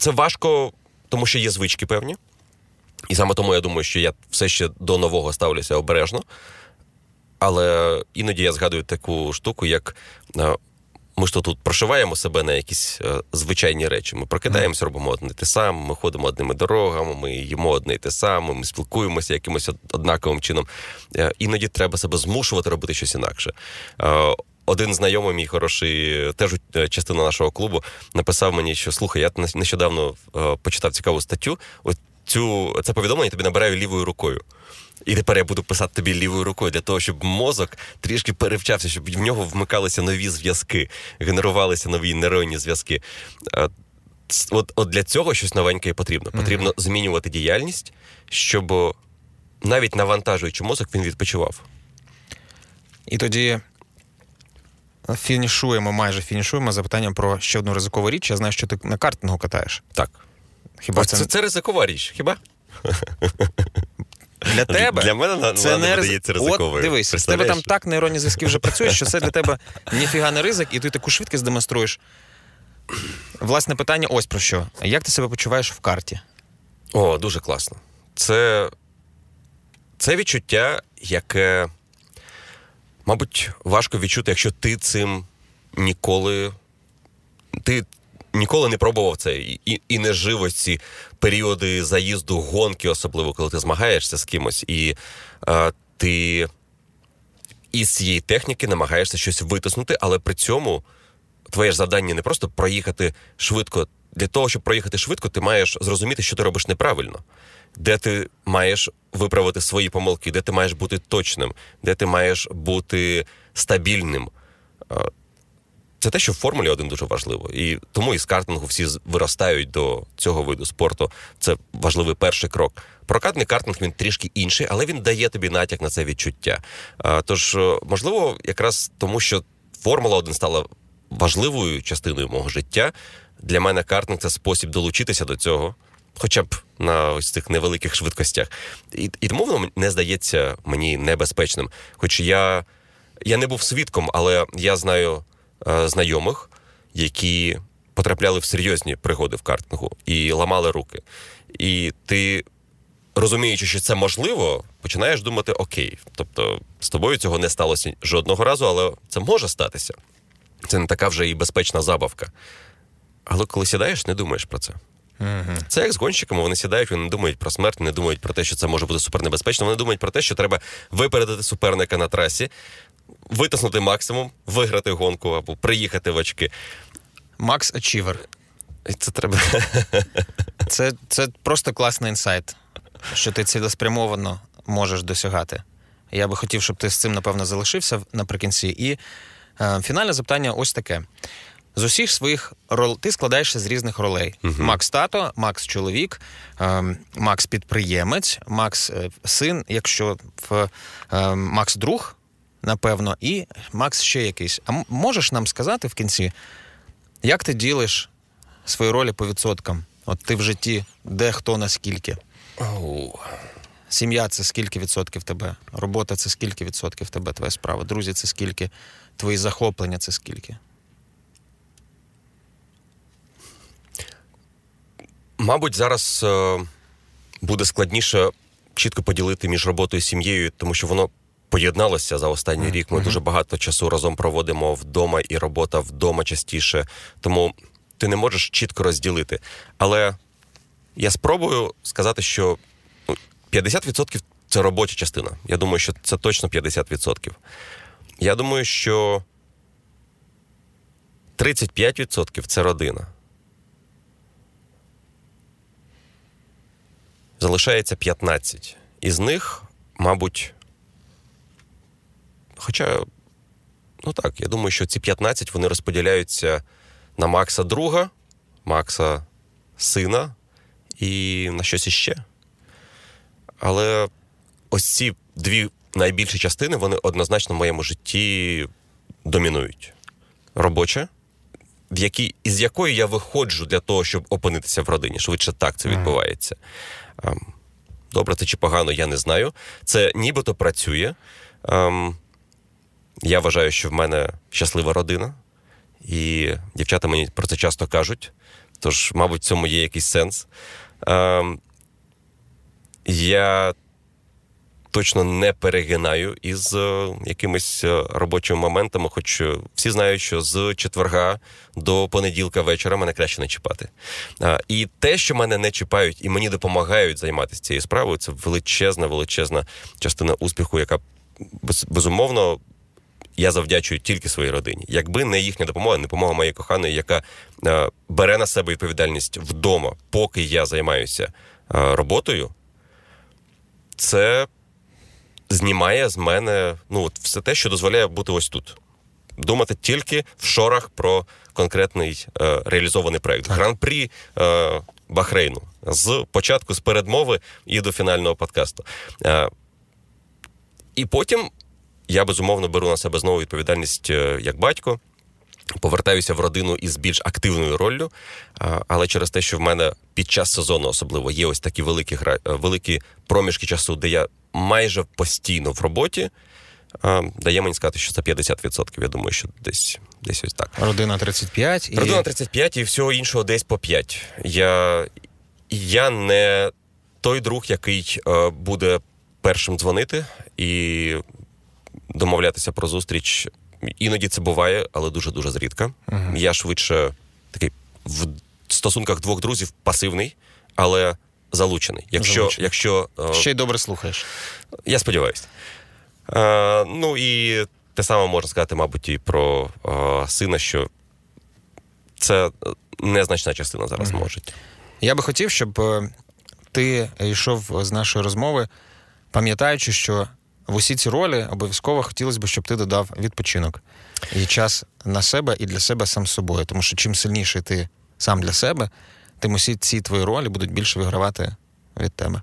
Це важко, тому що є звички певні. І саме тому я думаю, що я все ще до нового ставлюся обережно. Але іноді я згадую таку штуку, як е, ми ж то тут прошиваємо себе на якісь е, звичайні речі. Ми прокидаємося, робимо одне те саме, ми ходимо одними дорогами, ми їмо одне і те саме, ми спілкуємося якимось однаковим чином. Е, іноді треба себе змушувати робити щось інакше. Е, один знайомий, мій хороший, теж частина нашого клубу, написав мені, що слухай, я нещодавно почитав цікаву статтю. От цю це повідомлення тобі набираю лівою рукою. І тепер я буду писати тобі лівою рукою для того, щоб мозок трішки перевчався, щоб в нього вмикалися нові зв'язки, генерувалися нові нейронні зв'язки. От от для цього щось новеньке і потрібно. Потрібно mm-hmm. змінювати діяльність, щоб навіть навантажуючи мозок, він відпочивав. І тоді фінішуємо, майже фінішуємо запитанням про ще одну ризикову річ. Я знаю, що ти на картингу катаєш. Так. Хіба це... це це ризикова річ? Хіба? Для тебе для мене це не ризиковою. От, Дивись, з тебе там так нейронні зв'язки вже працюють, що це для тебе ніфіга не ризик, і ти таку швидкість демонструєш. Власне питання: ось про що. Як ти себе почуваєш в карті? О, дуже класно. Це, Це відчуття, яке, мабуть, важко відчути, якщо ти цим ніколи. Ти ніколи не пробував це і і не жив ось ці періоди заїзду, гонки, особливо коли ти змагаєшся з кимось, і е, ти із цієї техніки намагаєшся щось витиснути, але при цьому твоє ж завдання не просто проїхати швидко. Для того, щоб проїхати швидко, ти маєш зрозуміти, що ти робиш неправильно, де ти маєш виправити свої помилки, де ти маєш бути точним, де ти маєш бути стабільним. Е, це те, що в Формулі 1 дуже важливо. І тому із картингу всі виростають до цього виду спорту. Це важливий перший крок. Прокатний картинг він трішки інший, але він дає тобі натяк на це відчуття. Тож, е, можливо, якраз тому, що Формула 1 стала важливою частиною мого життя. Для мене картинг це спосіб долучитися до цього, хоча б на ось цих невеликих швидкостях. І і тому воно не здається мені небезпечним. Хоч я, я не був свідком, але я знаю. Е, знайомих, які потрапляли в серйозні пригоди в картингу і ламали руки. І ти розуміючи, що це можливо, починаєш думати: окей, тобто з тобою цього не сталося жодного разу, але це може статися. Це не така вже і безпечна забавка. Але коли сідаєш, не думаєш про це. Угу. Це як з гонщиками, вони сідають, вони не думають про смерть, не думають про те, що це може бути супернебезпечно. Вони думають про те, що треба випередити суперника на трасі, витиснути максимум, виграти гонку або приїхати в очки. Макс Achiever. Це треба. Це, Це просто класний інсайт, що ти цілеспрямовано можеш досягати. Я би хотів, щоб ти з цим, напевно, залишився наприкінці. І е, фінальне запитання ось таке. З усіх своїх рол ти складаєшся з різних ролей: е Макс тато, Макс чоловік, е, Макс підприємець, Макс е, син, якщо в е, Макс друг, напевно, і Макс ще якийсь. А можеш нам сказати в кінці, як ти ділиш свої ролі по відсоткам? От ти в житті, де хто наскільки? Oh. Сім'я це скільки відсотків тебе? Робота це скільки відсотків тебе, твоя справа? Друзі, це скільки? Твої захоплення це скільки? Мабуть, зараз е, буде складніше чітко поділити між роботою і сім'єю, тому що воно поєдналося за останній mm-hmm. рік. Ми дуже багато часу разом проводимо вдома, і робота вдома частіше. Тому ти не можеш чітко розділити. Але я спробую сказати, що 50% це робоча частина. Я думаю, що це точно 50%. Я думаю, що 35% це родина. Залишається 15. Із них, мабуть, хоча, ну так, я думаю, що ці 15 вони розподіляються на Макса друга, Макса сина і на щось іще. Але ось ці дві найбільші частини, вони однозначно в моєму житті домінують. Робоча, в якій, із якої я виходжу для того, щоб опинитися в родині. Швидше так це відбувається. Ем, добре, це чи погано, я не знаю. Це нібито працює. Ем, я вважаю, що в мене щаслива родина, і дівчата мені про це часто кажуть. Тож, мабуть, в цьому є якийсь сенс. Ем, я точно не перегинаю із е, якимись е, робочими моментами, хоч е, всі знають, що з четверга до понеділка вечора мене краще не чіпати. І те, що мене не чіпають і мені допомагають займатися цією справою, це величезна, величезна частина успіху, яка безумовно. Я завдячую тільки своїй родині. Якби не їхня допомога, не допомога моєї коханої, яка е, бере на себе відповідальність вдома, поки я займаюся е, роботою, це знімає з мене ну, от все те, що дозволяє бути ось тут. Думати тільки в шорах про конкретний е, реалізований проект. Гран-прі е, Бахрейну з початку, з передмови і до фінального подкасту. Е, і потім я безумовно беру на себе знову відповідальність е, як батько. Повертаюся в родину із більш активною роллю, але через те, що в мене під час сезону особливо є ось такі великі е, великі проміжки часу, де я майже постійно в роботі. Дає мені сказати, що це 50%. Я думаю, що десь десь ось так. Родина 35 і... Родина 35 і всього іншого десь по 5. Я я не той друг, який е, буде першим дзвонити і домовлятися про зустріч. Іноді це буває, але дуже-дуже зрідка. uh Я швидше такий в стосунках двох друзів пасивний, але залучений. Якщо залучений. якщо е, ще й добре слухаєш, я сподіваюся. Е, ну і те саме можна сказати, мабуть, і про е, сина, що це незначна частина зараз угу. може. Я би хотів, щоб е, ти йшов з нашої розмови, пам'ятаючи, що в усі ці ролі обов'язково хотілося б, щоб ти додав відпочинок і час на себе і для себе сам з собою. Тому що чим сильніший ти сам для себе, тим усі ці твої ролі будуть більше вигравати від тебе.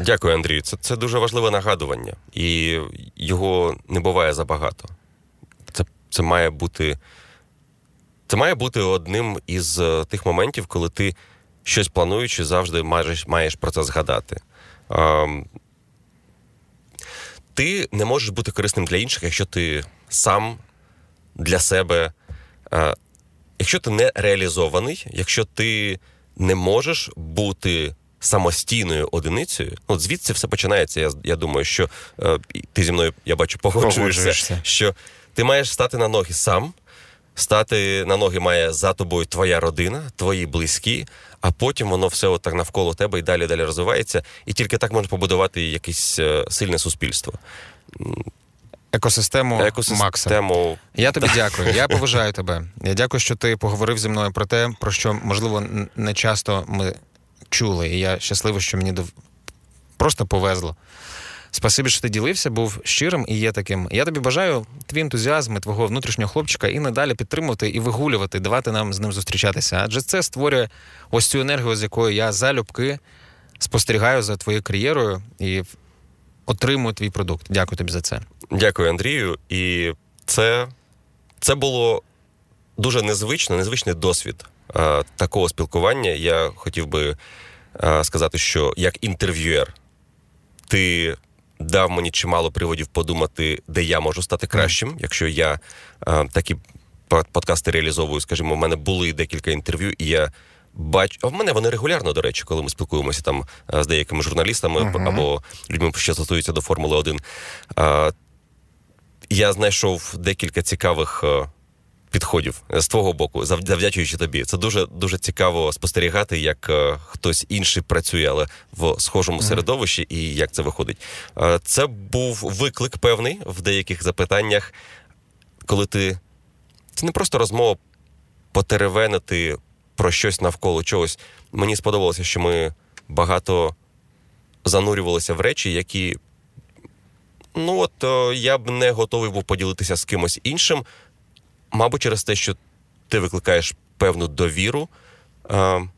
Дякую, Андрію. Це це дуже важливе нагадування, і його не буває забагато. Це це має бути це має бути одним із е, тих моментів, коли ти щось плануючи, завжди маєш маєш про це згадати. А, ти не можеш бути корисним для інших, якщо ти сам для себе, а, якщо ти не реалізований, якщо ти не можеш бути самостійною одиницею. От звідси все починається. Я я думаю, що е, ти зі мною я бачу, погоджуєшся, що ти маєш стати на ноги сам. Стати на ноги має за тобою твоя родина, твої близькі, а потім воно все отак навколо тебе і далі далі розвивається, і тільки так можна побудувати якесь е, сильне суспільство. Екосистему, Екосистему Макса. Я тобі дякую. Я поважаю тебе. Я дякую, що ти поговорив зі мною про те, про що можливо не часто ми чули. І я щасливий, що мені дов... просто повезло. Спасибі, що ти ділився, був щирим і є таким. Я тобі бажаю твій ентузіазм і твого внутрішнього хлопчика і надалі підтримувати і вигулювати, давати нам з ним зустрічатися. Адже це створює ось цю енергію, з якою я залюбки спостерігаю за твоєю кар'єрою і отримую твій продукт. Дякую тобі за це. Дякую, Андрію. І це, це було дуже незвично, незвичний досвід а, такого спілкування. Я хотів би а, сказати, що як інтерв'юер ти дав мені чимало приводів подумати, де я можу стати кращим, якщо я а, такі подкасти реалізовую. Скажімо, в мене були декілька інтерв'ю, і я бачу. А в мене вони регулярно, до речі, коли ми спілкуємося там з деякими журналістами uh-huh. або людьми, що стосуються до Формули 1. А, Я знайшов декілька цікавих. Підходів з твого боку, завдячуючи тобі, це дуже дуже цікаво спостерігати, як е, хтось інший працює, але в схожому mm-hmm. середовищі, і як це виходить. Е, це був виклик певний в деяких запитаннях, коли ти це не просто розмова потеревенити про щось навколо чогось. Мені сподобалося, що ми багато занурювалися в речі, які. Ну, от е, я б не готовий був поділитися з кимось іншим, мабуть, через те, що ти викликаєш певну довіру. Е,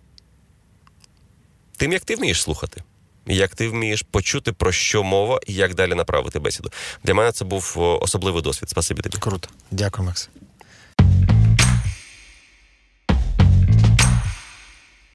тим, як ти вмієш слухати, як ти вмієш почути, про що мова і як далі направити бесіду. Для мене це був особливий досвід. Спасибі тобі. Круто. Дякую, Макс.